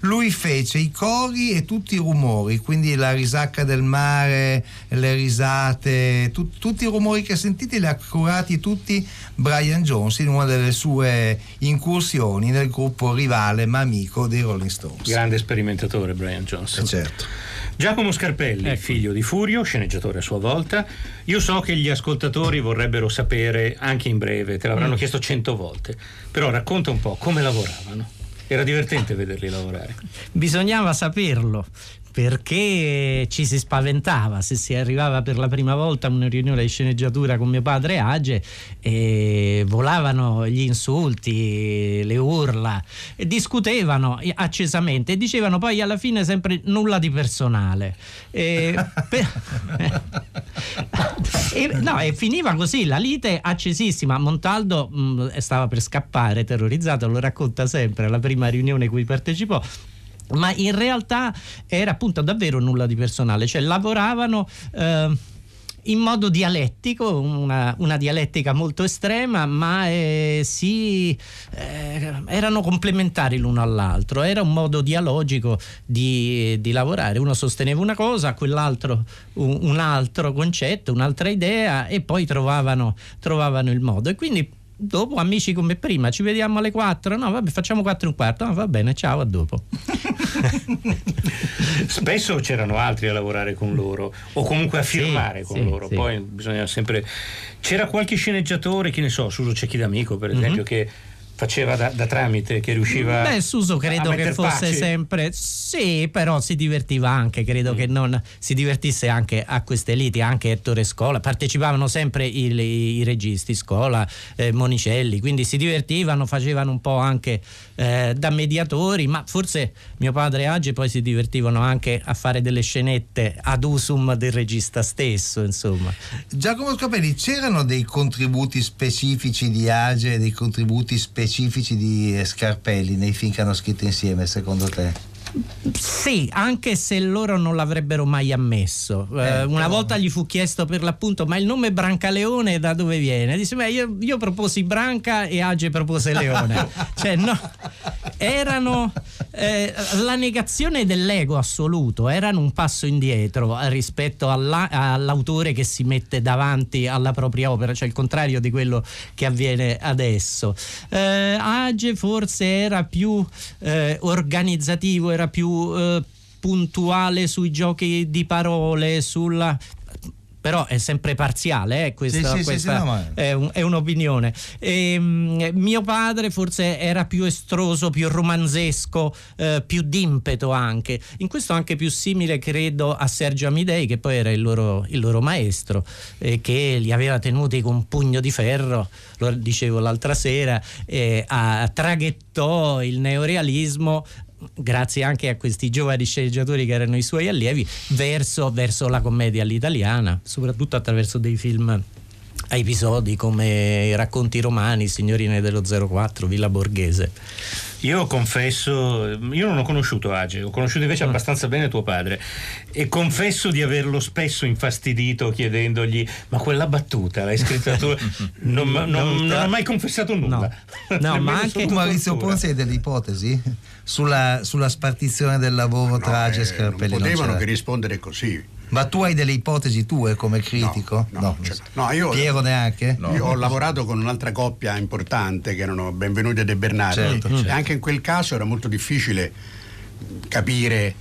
[SPEAKER 5] lui fece i cori e tutti i rumori, quindi la risacca del mare, le risate, tu- tutti i rumori che sentite li ha curati tutti Brian Jones in una delle sue incursioni nel gruppo rivale ma amico dei Rolling Stones.
[SPEAKER 6] Grande sperimentatore Brian Jones.
[SPEAKER 5] Eh, certo.
[SPEAKER 6] Giacomo Scarpelli, figlio di Furio, sceneggiatore a sua volta. Io so che gli ascoltatori vorrebbero sapere anche in breve, te l'avranno
[SPEAKER 9] Mm.
[SPEAKER 6] chiesto cento volte, però racconta un po' come lavoravano. Era divertente vederli lavorare.
[SPEAKER 9] Bisognava saperlo perché ci si spaventava se si arrivava per la prima volta a una riunione di sceneggiatura con mio padre Age e volavano gli insulti, le urla, e discutevano accesamente e dicevano poi alla fine sempre nulla di personale. E, per- e, no, e finiva così la lite accesissima. Montaldo mh, stava per scappare, terrorizzato, lo racconta sempre alla prima riunione cui partecipò. Ma in realtà era appunto davvero nulla di personale, cioè lavoravano eh, in modo dialettico, una, una dialettica molto estrema, ma eh, si, eh, erano complementari l'uno all'altro, era un modo dialogico di, di lavorare, uno sosteneva una cosa, quell'altro un, un altro concetto, un'altra idea e poi trovavano, trovavano il modo. E quindi dopo amici come prima, ci vediamo alle 4, no vabbè facciamo 4 e un quarto, no va bene, ciao, a dopo.
[SPEAKER 6] Spesso c'erano altri a lavorare con loro o comunque a firmare con
[SPEAKER 9] sì,
[SPEAKER 6] loro.
[SPEAKER 9] sì.
[SPEAKER 6] Poi bisogna sempre. C'era qualche sceneggiatore, che ne so, Suso Cecchi d'Amico, per esempio,
[SPEAKER 9] Mhm.
[SPEAKER 6] che faceva da, da tramite, che riusciva.
[SPEAKER 9] Beh, Suso
[SPEAKER 6] a
[SPEAKER 9] credo che fosse
[SPEAKER 6] pace.
[SPEAKER 9] sempre. Sì, però si divertiva anche. Credo
[SPEAKER 6] Mm.
[SPEAKER 9] che non si divertisse anche a queste liti, anche Ettore Scola. Partecipavano sempre i, i- i registi, Scola, eh, Monicelli, quindi si divertivano, facevano un po' anche eh, da mediatori. Ma forse mio padre e Age poi si divertivano anche a fare delle scenette ad usum del regista stesso, insomma.
[SPEAKER 5] Giacomo Scapelli, c'erano dei contributi specifici di Age dei contributi specifici di eh, Scarpelli nei film che hanno scritto insieme, secondo te?
[SPEAKER 9] Sì, anche se loro non l'avrebbero mai ammesso. Eh, una volta gli fu chiesto per l'appunto, ma il nome Brancaleone da dove viene? Dice, beh, io, io proposi Branca e Age propose Leone. cioè, no, erano eh, la negazione dell'ego assoluto, erano un passo indietro eh, rispetto alla- all'autore che si mette davanti alla propria opera, cioè il contrario di quello che avviene adesso. Eh, Age forse era più eh, organizzativo, era più eh, puntuale sui giochi di parole, sulla però è sempre parziale, eh, questa,
[SPEAKER 5] Sì, sì,
[SPEAKER 9] questa
[SPEAKER 5] sì, no, ma-
[SPEAKER 9] è, un- è un'opinione. Ehm, mio padre forse era più estroso, più romanzesco, eh, più d'impeto anche. In questo anche più simile, credo, a Sergio Amidei, che poi era il loro, il loro maestro, eh, che li aveva tenuti con un pugno di ferro, lo dicevo l'altra sera, a- traghettò il neorealismo grazie anche a questi giovani sceneggiatori che erano i suoi allievi, verso, verso la commedia all'italiana, soprattutto attraverso dei film a episodi come i racconti romani, Signorine dello 04, Villa Borghese.
[SPEAKER 6] Io confesso, io non ho conosciuto Age, ho conosciuto
[SPEAKER 9] Mm.
[SPEAKER 6] invece abbastanza bene tuo padre e confesso di averlo spesso infastidito chiedendogli ma quella battuta l'hai scritta tu? Non, non- non ho mai confessato nulla. Nemmeno sotto
[SPEAKER 5] tu Maurizio
[SPEAKER 6] tortura.
[SPEAKER 5] Ponzi hai delle ipotesi sulla, sulla spartizione del lavoro tra Age e Scarpelli?
[SPEAKER 7] Non
[SPEAKER 5] Non
[SPEAKER 7] potevano
[SPEAKER 5] c'è.
[SPEAKER 7] che rispondere così.
[SPEAKER 5] Ma tu hai delle ipotesi tue come critico? No,
[SPEAKER 7] No, io,
[SPEAKER 5] Piero neanche?
[SPEAKER 7] Io ho lavorato con un'altra coppia importante che erano Benvenuti e De Bernardi
[SPEAKER 5] Certo,
[SPEAKER 7] e
[SPEAKER 5] certo.
[SPEAKER 7] anche in quel caso era molto difficile capire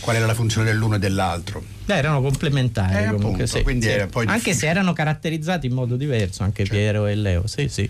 [SPEAKER 7] qual era la funzione dell'uno e dell'altro.
[SPEAKER 9] Beh, erano complementari
[SPEAKER 7] Eh,
[SPEAKER 9] comunque,
[SPEAKER 7] appunto,
[SPEAKER 9] sì,
[SPEAKER 7] quindi
[SPEAKER 9] sì.
[SPEAKER 7] era poi
[SPEAKER 9] anche
[SPEAKER 7] difficile.
[SPEAKER 9] se erano caratterizzati in modo diverso, anche Piero e Leo, sì sì.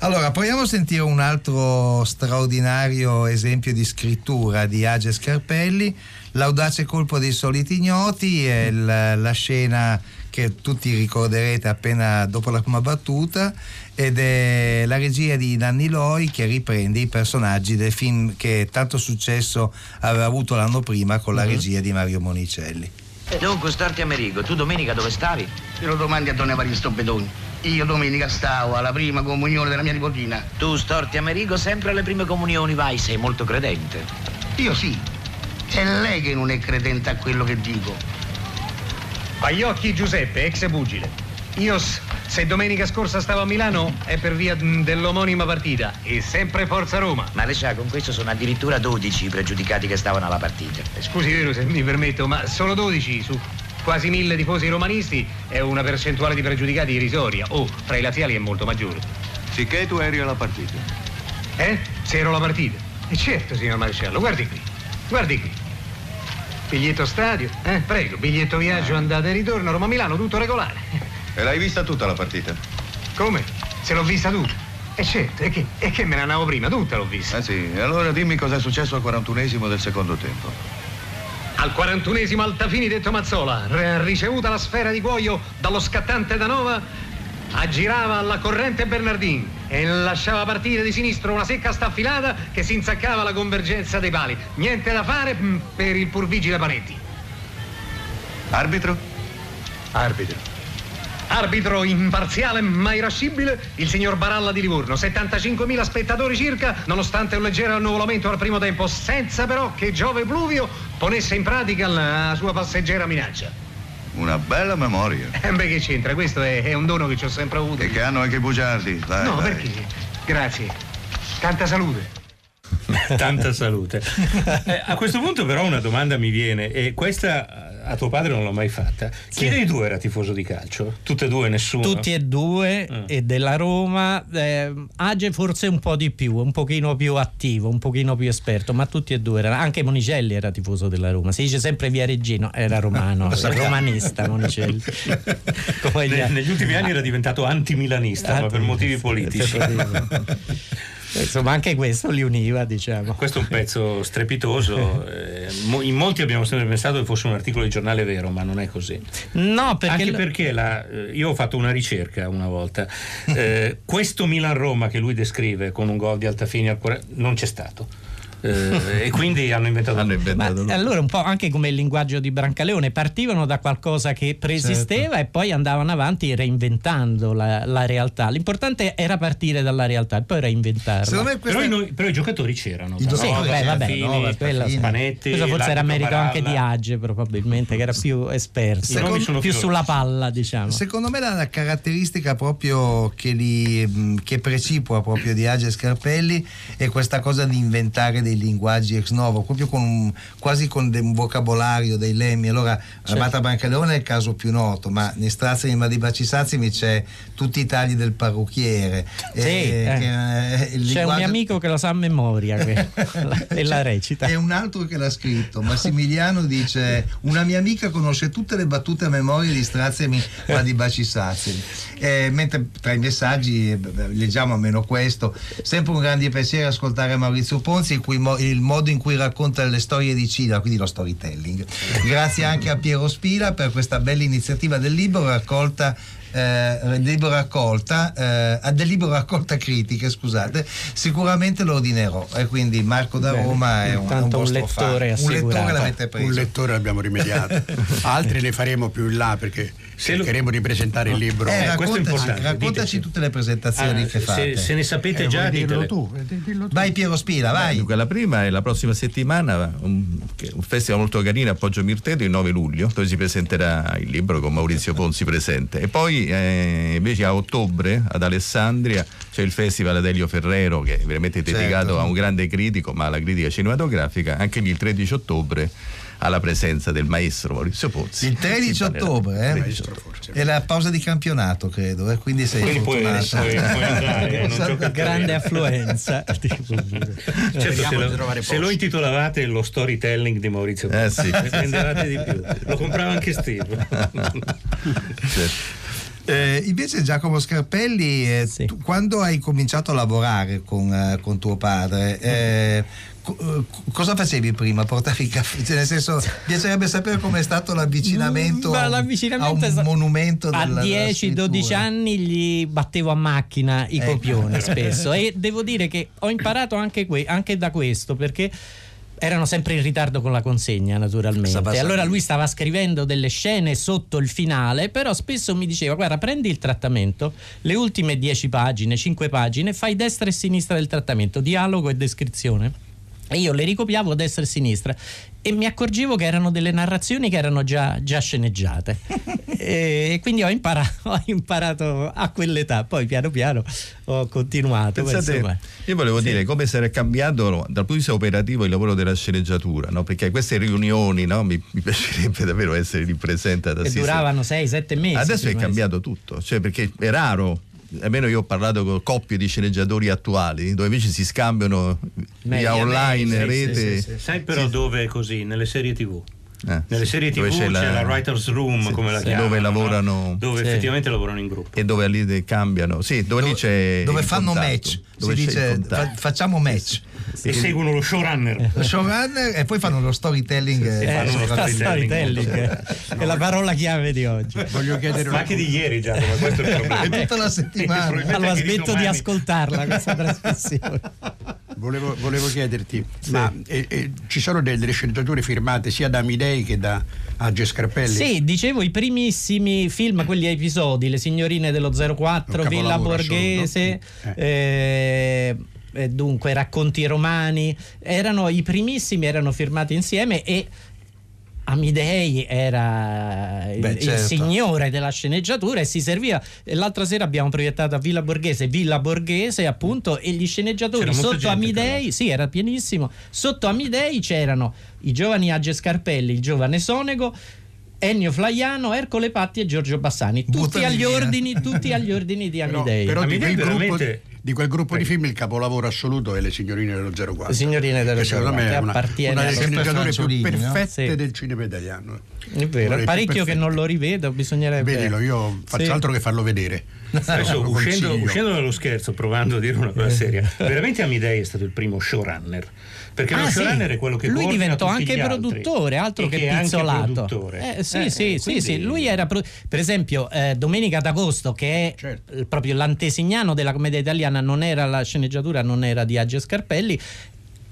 [SPEAKER 5] Allora, proviamo a sentire un altro straordinario esempio di scrittura di Age Scarpelli, L'audace colpo dei soliti ignoti, è il- la scena che tutti ricorderete appena dopo la prima battuta ed è la regia di Nanni Loi che riprende i personaggi del film che tanto successo aveva avuto l'anno prima con la
[SPEAKER 9] Mhm.
[SPEAKER 5] regia di Mario Monicelli.
[SPEAKER 18] Dunque, Storti Amerigo, tu domenica dove stavi?
[SPEAKER 11] Te lo domandi a Don Evaristo Bedoni. Io domenica stavo alla prima comunione della mia nipotina.
[SPEAKER 18] Tu, Storti Amerigo, sempre alle prime comunioni vai, sei molto credente.
[SPEAKER 11] Io sì. È lei che non è credente a quello che dico.
[SPEAKER 19] Paiocchi Giuseppe, ex pugile. Io, se domenica scorsa stavo a Milano, è per via mh, dell'omonima partita. E sempre Forza Roma.
[SPEAKER 18] Ma le sa, con questo sono addirittura 12 i pregiudicati che stavano alla partita.
[SPEAKER 19] Scusi, vero, se mi permetto, ma solo 12 su quasi mille tifosi romanisti è una percentuale di pregiudicati irrisoria. Oh, fra i laziali è molto maggiore.
[SPEAKER 20] Sicché tu eri alla partita.
[SPEAKER 19] Eh? Se ero alla partita? E certo, signor Maresciallo, guardi qui. Guardi qui. Biglietto stadio, eh? Prego, biglietto viaggio, andata e ritorno, Roma-Milano, tutto regolare.
[SPEAKER 20] E l'hai vista tutta la partita?
[SPEAKER 19] Come? Se l'ho vista tutta? E certo, e che, e che me ne andavo prima, tutta l'ho vista.
[SPEAKER 20] Eh sì, e allora dimmi cosa è successo al 41esimo del secondo tempo.
[SPEAKER 19] Al 41esimo Altafini detto Mazzola, ricevuta la sfera di cuoio dallo scattante Danova, aggirava alla corrente Bernardin e lasciava partire di sinistro una secca staffilata che si insaccava alla convergenza dei pali. Niente da fare mm, per il pur vigile Panetti.
[SPEAKER 20] Arbitro?
[SPEAKER 19] Arbitro. Arbitro imparziale ma irascibile, il signor Baralla di Livorno. 75.000 spettatori circa, nonostante un leggero annuvolamento al primo tempo, senza però che Giove Pluvio ponesse in pratica la sua passeggera minaccia.
[SPEAKER 20] Una bella memoria.
[SPEAKER 19] Eh beh, che c'entra? Questo è, è un dono che ci ho sempre avuto.
[SPEAKER 20] E che hanno anche i bugiardi. Dai,
[SPEAKER 19] no,
[SPEAKER 20] dai.
[SPEAKER 19] perché? Grazie. Tanta salute.
[SPEAKER 6] Tanta salute. Eh, a questo punto però una domanda mi viene e questa a tuo padre non l'ho mai fatta. Chi dei due era tifoso di calcio? Tutte e due, nessuno?
[SPEAKER 9] Tutti e due
[SPEAKER 6] Mm.
[SPEAKER 9] e della Roma, eh, Age forse un po' di più, un pochino più attivo, un pochino più esperto, ma tutti e due erano, anche Monicelli era tifoso della Roma, si dice sempre via Reggino, era romano,
[SPEAKER 6] sappiamo.
[SPEAKER 9] romanista Monicelli.
[SPEAKER 6] Ne- negli ultimi anni era diventato antimilanista, ma per motivi politici.
[SPEAKER 9] Insomma, anche questo li univa, diciamo.
[SPEAKER 6] Questo è un pezzo strepitoso. eh, in molti abbiamo sempre pensato che fosse un articolo di giornale vero, ma non è così.
[SPEAKER 9] No, perché
[SPEAKER 6] Anche perché la- eh, io ho fatto una ricerca una volta. Eh, questo Milan-Roma che lui descrive con un gol di Altafini al cuore non c'è stato. Eh, e quindi hanno inventato,
[SPEAKER 9] Ma allora un po' anche come il linguaggio di Brancaleone, partivano da qualcosa che preesisteva
[SPEAKER 6] Certo.
[SPEAKER 9] e poi andavano avanti reinventando la, la realtà. L'importante era partire dalla realtà e poi reinventarla.
[SPEAKER 6] però, i, noi- però i giocatori c'erano.
[SPEAKER 9] Sì,
[SPEAKER 6] Danova,
[SPEAKER 9] beh, vabbè, Danova, quella-
[SPEAKER 6] Spanetti,
[SPEAKER 9] questo forse era merito anche di
[SPEAKER 6] Baralla.
[SPEAKER 9] Age probabilmente che era più esperto
[SPEAKER 5] Secondo-
[SPEAKER 9] più sulla palla diciamo
[SPEAKER 5] Secondo me la, la caratteristica proprio che, li, che precipua proprio di Age e Scarpelli è questa cosa di inventare dei linguaggi ex novo, proprio con un- quasi con un vocabolario, dei lemmi. Allora,
[SPEAKER 9] Certo.
[SPEAKER 5] Abata Brancaleone è il caso più noto, ma nei Strazzi di Madi Bacisazzimi c'è tutti i tagli del parrucchiere.
[SPEAKER 9] Sì,
[SPEAKER 5] eh,
[SPEAKER 9] eh.
[SPEAKER 5] che, eh, il
[SPEAKER 9] c'è un
[SPEAKER 5] linguaggio-
[SPEAKER 9] mio amico che lo sa a memoria e la recita
[SPEAKER 5] È un altro che l'ha scritto. Massimiliano dice: Una mia amica conosce tutte le battute a memoria di Straziami ma di Bacisazzimi. Eh, mentre tra i messaggi eh, leggiamo almeno questo. Sempre un grande piacere ascoltare Maurizio Ponzi, in cui mo- il modo in cui racconta le storie di Cida, quindi lo storytelling. Grazie anche a Piero Spila per questa bella iniziativa del libro raccolta. Eh, libro raccolta eh, a del libro raccolta critiche scusate sicuramente lo ordinerò e quindi Marco da
[SPEAKER 7] Bene,
[SPEAKER 5] Roma è un, un
[SPEAKER 7] un
[SPEAKER 5] vostro
[SPEAKER 7] lettore
[SPEAKER 5] fan. un lettore
[SPEAKER 7] assicurato.
[SPEAKER 5] l'avete preso
[SPEAKER 7] Un lettore l'abbiamo rimediato. Altri ne faremo più in là perché cercheremo di presentare il libro.
[SPEAKER 5] Eh, raccontaci, raccontaci tutte le presentazioni
[SPEAKER 6] Ah,
[SPEAKER 5] che
[SPEAKER 6] se-
[SPEAKER 5] fate
[SPEAKER 6] se ne sapete
[SPEAKER 5] Eh,
[SPEAKER 6] già,
[SPEAKER 5] dirlo
[SPEAKER 6] ditele.
[SPEAKER 5] tu vai Piero Spila vai
[SPEAKER 8] Dunque, la prima è la prossima settimana, un, un festival molto carino a Poggio Mirteto il 9 luglio, dove si presenterà il libro con Maurizio Ponzi presente. E poi eh, invece a ottobre ad Alessandria c'è il festival ad Elio Ferrero, che è veramente dedicato
[SPEAKER 5] Certo.
[SPEAKER 8] a un grande critico, ma alla critica cinematografica, anche lì il 13 ottobre alla presenza del maestro Maurizio Ponzi.
[SPEAKER 5] il 13
[SPEAKER 8] Si parlerà.
[SPEAKER 5] ottobre, eh?
[SPEAKER 8] 13 ottobre.
[SPEAKER 5] è la pausa di campionato credo eh? quindi sei
[SPEAKER 6] Quindi puoi- puoi- puoi andare, non
[SPEAKER 5] Esatto.
[SPEAKER 9] grande affluenza
[SPEAKER 6] Certo, se lo, se lo intitolavate lo storytelling di Maurizio
[SPEAKER 8] Eh,
[SPEAKER 6] Ponzi,
[SPEAKER 8] sì.
[SPEAKER 6] vendevate di più. Lo comprava anche Steve.
[SPEAKER 5] Eh, invece Giacomo Scarpelli, eh, tu- quando hai cominciato a lavorare con, eh, con tuo padre, eh, co- eh, cosa facevi prima? Portavi il caffè? Cioè, nel senso, piacerebbe sapere com'è stato l'avvicinamento, a un-
[SPEAKER 9] l'avvicinamento
[SPEAKER 5] a un monumento
[SPEAKER 9] a
[SPEAKER 5] della, della
[SPEAKER 9] 10-12
[SPEAKER 5] scrittura.
[SPEAKER 9] anni gli battevo a macchina i
[SPEAKER 5] Ecco.
[SPEAKER 9] copioni spesso e devo dire che ho imparato anche, que- anche da questo perché erano sempre in ritardo con la consegna, naturalmente. Allora lui stava scrivendo delle scene sotto il finale, però spesso mi diceva: Guarda, prendi il trattamento, le ultime 10 pagine, 5 pagine, fai destra e sinistra del trattamento, dialogo e descrizione. E io le ricopiavo a destra e a sinistra e mi accorgevo che erano delle narrazioni che erano già, già sceneggiate. e quindi ho imparato, ho imparato a quell'età, poi piano piano ho continuato.
[SPEAKER 8] Pensate, io volevo
[SPEAKER 9] sì.
[SPEAKER 8] dire come sarà cambiato dal punto di vista operativo il lavoro della sceneggiatura, no? perché queste riunioni no? mi, mi piacerebbe davvero essere lì presente ad
[SPEAKER 9] che
[SPEAKER 8] assistere.
[SPEAKER 9] duravano 6-7 mesi.
[SPEAKER 8] Adesso è
[SPEAKER 9] di-
[SPEAKER 8] cambiato tutto, cioè perché è raro. Almeno io ho parlato con coppie di sceneggiatori attuali dove invece si scambiano via online, rete.
[SPEAKER 6] Sai però dove è così? Nelle serie tv.
[SPEAKER 8] Eh,
[SPEAKER 6] Nelle
[SPEAKER 8] sì,
[SPEAKER 6] serie tv
[SPEAKER 8] dove
[SPEAKER 6] c'è,
[SPEAKER 8] c'è
[SPEAKER 6] la,
[SPEAKER 8] la-
[SPEAKER 6] writer's room,
[SPEAKER 8] sì,
[SPEAKER 6] come la
[SPEAKER 8] sì,
[SPEAKER 6] chiamano,
[SPEAKER 8] dove
[SPEAKER 6] no?
[SPEAKER 8] lavorano
[SPEAKER 6] dove
[SPEAKER 8] Sì.
[SPEAKER 6] effettivamente lavorano in gruppo.
[SPEAKER 8] E dove lì cambiano, sì, dove, lì c'è.
[SPEAKER 5] dove fanno
[SPEAKER 8] contatto,
[SPEAKER 5] match.
[SPEAKER 8] Dove
[SPEAKER 5] si dice fa- facciamo match.
[SPEAKER 6] E seguono lo showrunner.
[SPEAKER 5] Lo showrunner e poi fanno lo storytelling.
[SPEAKER 6] Sì, sì,
[SPEAKER 5] eh,
[SPEAKER 6] fanno lo
[SPEAKER 5] sopra-
[SPEAKER 6] storytelling.
[SPEAKER 9] è la parola chiave di oggi.
[SPEAKER 7] Voglio chiedere
[SPEAKER 6] Ma anche di ieri già, questo è il problema.
[SPEAKER 5] È tutta la settimana.
[SPEAKER 9] Allora smetto di ascoltarla questa trasmissione.
[SPEAKER 7] Volevo, volevo chiederti, ma eh, eh, ci sono delle, delle sceneggiature firmate sia da Amidei che da Age Scarpelli?
[SPEAKER 9] Sì, dicevo i primissimi film, quelli a episodi, Le signorine dello 04,
[SPEAKER 7] Un
[SPEAKER 9] Villa Borghese,
[SPEAKER 7] assoluto.
[SPEAKER 9] eh, eh, dunque Racconti romani, erano i primissimi, erano firmati insieme e Amidei era il,
[SPEAKER 5] Beh,
[SPEAKER 9] il
[SPEAKER 5] certo.
[SPEAKER 9] signore della sceneggiatura e si serviva. L'altra sera abbiamo proiettato a Villa Borghese, Villa Borghese appunto, e gli sceneggiatori sotto
[SPEAKER 6] gente,
[SPEAKER 9] Amidei, sì, era pienissimo. Sotto Amidei c'erano i giovani Age Scarpelli, il giovane Sonego. Ennio Flaiano, Ercole Patti e Giorgio Bassani, tutti agli ordini, tutti agli ordini di
[SPEAKER 7] Però,
[SPEAKER 9] Amidei.
[SPEAKER 7] però di,
[SPEAKER 6] Amidei
[SPEAKER 7] quel gruppo,
[SPEAKER 6] veramente-
[SPEAKER 7] di quel gruppo di film il capolavoro assoluto è Le signorine dello 04.
[SPEAKER 9] Le signorine dello
[SPEAKER 7] che secondo
[SPEAKER 9] 04,
[SPEAKER 7] me è una,
[SPEAKER 9] appartiene
[SPEAKER 7] una delle sceneggiature più
[SPEAKER 5] no?
[SPEAKER 7] perfette
[SPEAKER 9] Sì.
[SPEAKER 7] del cinema italiano.
[SPEAKER 9] È vero, è parecchio che non lo rivedo, bisognerebbe...
[SPEAKER 7] Vedilo, io faccio
[SPEAKER 9] Sì.
[SPEAKER 7] altro che farlo vedere.
[SPEAKER 6] Adesso, uscendo, uscendo dallo scherzo, provando a dire una cosa seria, veramente Amidei è stato il primo showrunner. Perché
[SPEAKER 9] Ah,
[SPEAKER 6] lo
[SPEAKER 9] sì.
[SPEAKER 6] showrunner è quello che
[SPEAKER 9] lui diventò
[SPEAKER 6] tutti
[SPEAKER 9] anche produttore, altro che,
[SPEAKER 6] è anche
[SPEAKER 9] pizzolato.
[SPEAKER 6] produttore.
[SPEAKER 9] Eh, sì,
[SPEAKER 6] Eh,
[SPEAKER 9] sì,
[SPEAKER 6] eh,
[SPEAKER 9] sì, sì,
[SPEAKER 6] quindi-
[SPEAKER 9] lui era pro- per esempio eh, Domenica d'Agosto che è
[SPEAKER 7] Certo.
[SPEAKER 9] proprio l'antesignano della commedia italiana, non era la sceneggiatura, non era di Age Scarpelli.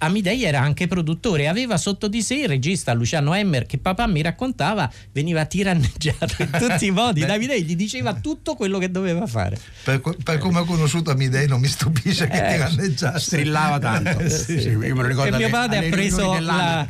[SPEAKER 9] Amidei era anche produttore, aveva sotto di sé il regista Luciano Emmer che papà mi raccontava veniva tiranneggiato in tutti i modi. Davide gli diceva tutto quello che doveva fare.
[SPEAKER 5] Per, per come ho conosciuto Amidei non mi stupisce che
[SPEAKER 9] Eh,
[SPEAKER 5] tiranneggiasse.
[SPEAKER 7] Strillava tanto.
[SPEAKER 5] Sì.
[SPEAKER 7] Sì, io me lo ricordo
[SPEAKER 9] e mio
[SPEAKER 7] alle-
[SPEAKER 9] padre ha
[SPEAKER 7] alle
[SPEAKER 9] preso la-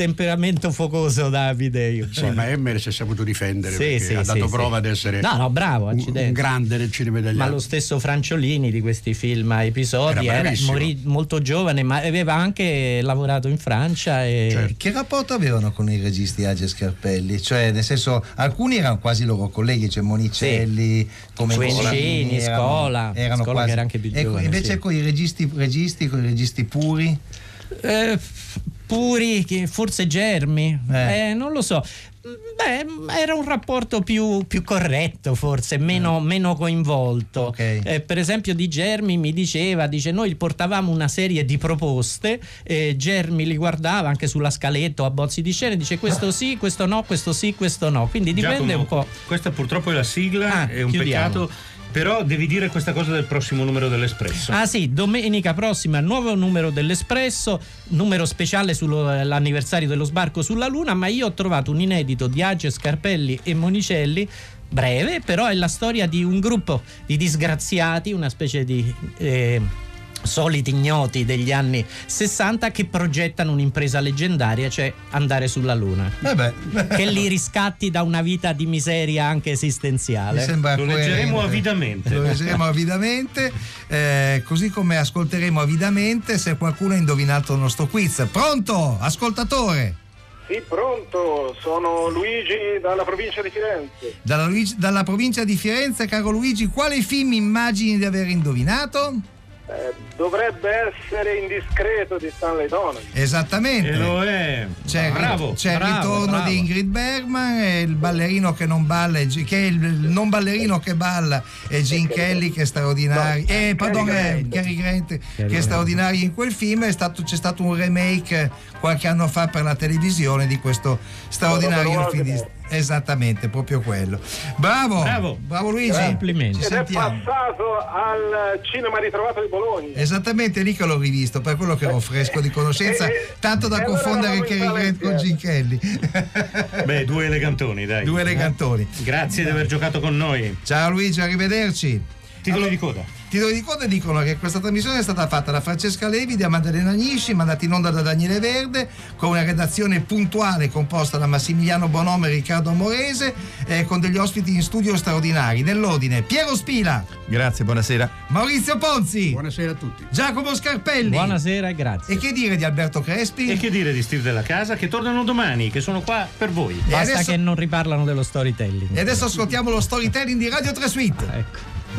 [SPEAKER 9] temperamento focoso da Amidei. un
[SPEAKER 7] Sì, ma Emmer si è saputo difendere
[SPEAKER 9] Sì, sì,
[SPEAKER 7] ha dato
[SPEAKER 9] sì,
[SPEAKER 7] prova
[SPEAKER 9] sì.
[SPEAKER 7] di essere
[SPEAKER 9] No, no, bravo,
[SPEAKER 7] un, grande del cinema italiano.
[SPEAKER 9] Ma lo stesso Franciolini di questi film a episodi
[SPEAKER 7] Era
[SPEAKER 9] era, morì molto giovane, ma aveva anche lavorato in Francia. E...
[SPEAKER 7] Certo.
[SPEAKER 5] Che rapporto avevano con i registi Age e Scarpelli? Cioè, nel senso, alcuni erano quasi loro colleghi, cioè Monicelli, come
[SPEAKER 9] Fuencini,
[SPEAKER 5] erano-
[SPEAKER 9] Scola,
[SPEAKER 5] erano
[SPEAKER 9] Scola
[SPEAKER 5] quasi-
[SPEAKER 9] che era anche più
[SPEAKER 5] e
[SPEAKER 9] giovane,
[SPEAKER 5] invece
[SPEAKER 9] sì.
[SPEAKER 5] con i registi, registi, con i registi puri,
[SPEAKER 9] Eh, puri, che forse Germi,
[SPEAKER 5] Eh.
[SPEAKER 9] eh, non lo so. Beh, era un rapporto più, più corretto, forse, meno, meno coinvolto.
[SPEAKER 5] Ok.
[SPEAKER 9] Eh, per esempio, di Germi mi diceva: dice, noi portavamo una serie di proposte, e Germi li guardava anche sulla scaletta o a bozzi di scena, e dice questo sì, questo no, questo sì, questo no. Quindi dipende
[SPEAKER 6] Giacomo,
[SPEAKER 9] un po'.
[SPEAKER 6] Questa purtroppo è la sigla,
[SPEAKER 9] Ah,
[SPEAKER 6] è un
[SPEAKER 9] chiudiamo.
[SPEAKER 6] peccato. Però devi dire questa cosa del prossimo numero dell'Espresso.
[SPEAKER 9] Ah sì, domenica prossima nuovo numero dell'Espresso, numero speciale sull'anniversario dello sbarco sulla Luna, ma io ho trovato un inedito di Age, Scarpelli e Monicelli, breve, però è la storia di un gruppo di disgraziati, una specie di... eh, soliti ignoti degli anni 60 che progettano un'impresa leggendaria, cioè andare sulla Luna.
[SPEAKER 5] vabbè,
[SPEAKER 9] Che li riscatti da una vita di miseria anche
[SPEAKER 5] mi
[SPEAKER 9] esistenziale.
[SPEAKER 5] sembra
[SPEAKER 6] Lo leggeremo
[SPEAKER 5] coerente.
[SPEAKER 6] avidamente.
[SPEAKER 5] Lo leggeremo avidamente, eh, così come ascolteremo avidamente se qualcuno ha indovinato il nostro quiz. Pronto, ascoltatore?
[SPEAKER 1] Sì, pronto, sono Luigi dalla provincia di Firenze.
[SPEAKER 5] Dalla, Luigi- dalla provincia di Firenze, caro Luigi, quale film immagini di aver indovinato?
[SPEAKER 1] Eh, dovrebbe essere indiscreto di Stanley Donen.
[SPEAKER 5] Esattamente.
[SPEAKER 6] E lo è.
[SPEAKER 5] C'è, il-
[SPEAKER 6] bravo.
[SPEAKER 5] c'è il
[SPEAKER 9] bravo,
[SPEAKER 5] ritorno
[SPEAKER 9] bravo.
[SPEAKER 5] di Ingrid Bergman e il ballerino che non balla, è G- che è il non ballerino che balla è Gene Kelly che è straordinario.
[SPEAKER 1] No,
[SPEAKER 5] eh, pardon, eh,
[SPEAKER 1] Grant.
[SPEAKER 5] Cary Grant che è
[SPEAKER 9] Grant.
[SPEAKER 5] straordinario in quel film. È stato- c'è stato un remake qualche anno fa per la televisione di questo straordinario film di. Esattamente, proprio quello. Bravo,
[SPEAKER 6] Bravo.
[SPEAKER 5] bravo Luigi.
[SPEAKER 9] Complimenti.
[SPEAKER 5] Ci
[SPEAKER 1] Ed è passato al cinema ritrovato di Bologna.
[SPEAKER 5] Esattamente lì che l'ho rivisto, per quello che ero fresco di conoscenza,
[SPEAKER 1] Eh,
[SPEAKER 5] tanto da
[SPEAKER 1] allora
[SPEAKER 5] confondere Cary Grant con
[SPEAKER 1] sala
[SPEAKER 5] Gin Kelly.
[SPEAKER 6] Beh, due elegantoni, dai.
[SPEAKER 5] Due elegantoni.
[SPEAKER 6] Grazie di aver giocato con noi.
[SPEAKER 5] Ciao Luigi, arrivederci.
[SPEAKER 6] Titoli di coda.
[SPEAKER 5] Titoli di coda dicono che questa trasmissione è stata fatta da Francesca Levi, da Maddalena Agnisci, mandata in onda da Daniele Verde, con una redazione puntuale composta da Massimiliano Bonome e Riccardo Morese, eh, con degli ospiti in studio straordinari. Nell'ordine Piero Spila,
[SPEAKER 8] Grazie, buonasera.
[SPEAKER 5] Maurizio Ponzi,
[SPEAKER 7] Buonasera a tutti.
[SPEAKER 5] Giacomo Scarpelli.
[SPEAKER 9] Buonasera e grazie.
[SPEAKER 5] E che dire di Alberto Crespi?
[SPEAKER 6] E che dire di Steve della Casa che tornano domani, che sono qua per voi.
[SPEAKER 5] E
[SPEAKER 9] Basta
[SPEAKER 5] adesso-
[SPEAKER 9] che non riparlano dello storytelling.
[SPEAKER 5] E adesso ascoltiamo lo storytelling di Radio 3 Suite.
[SPEAKER 9] Ecco.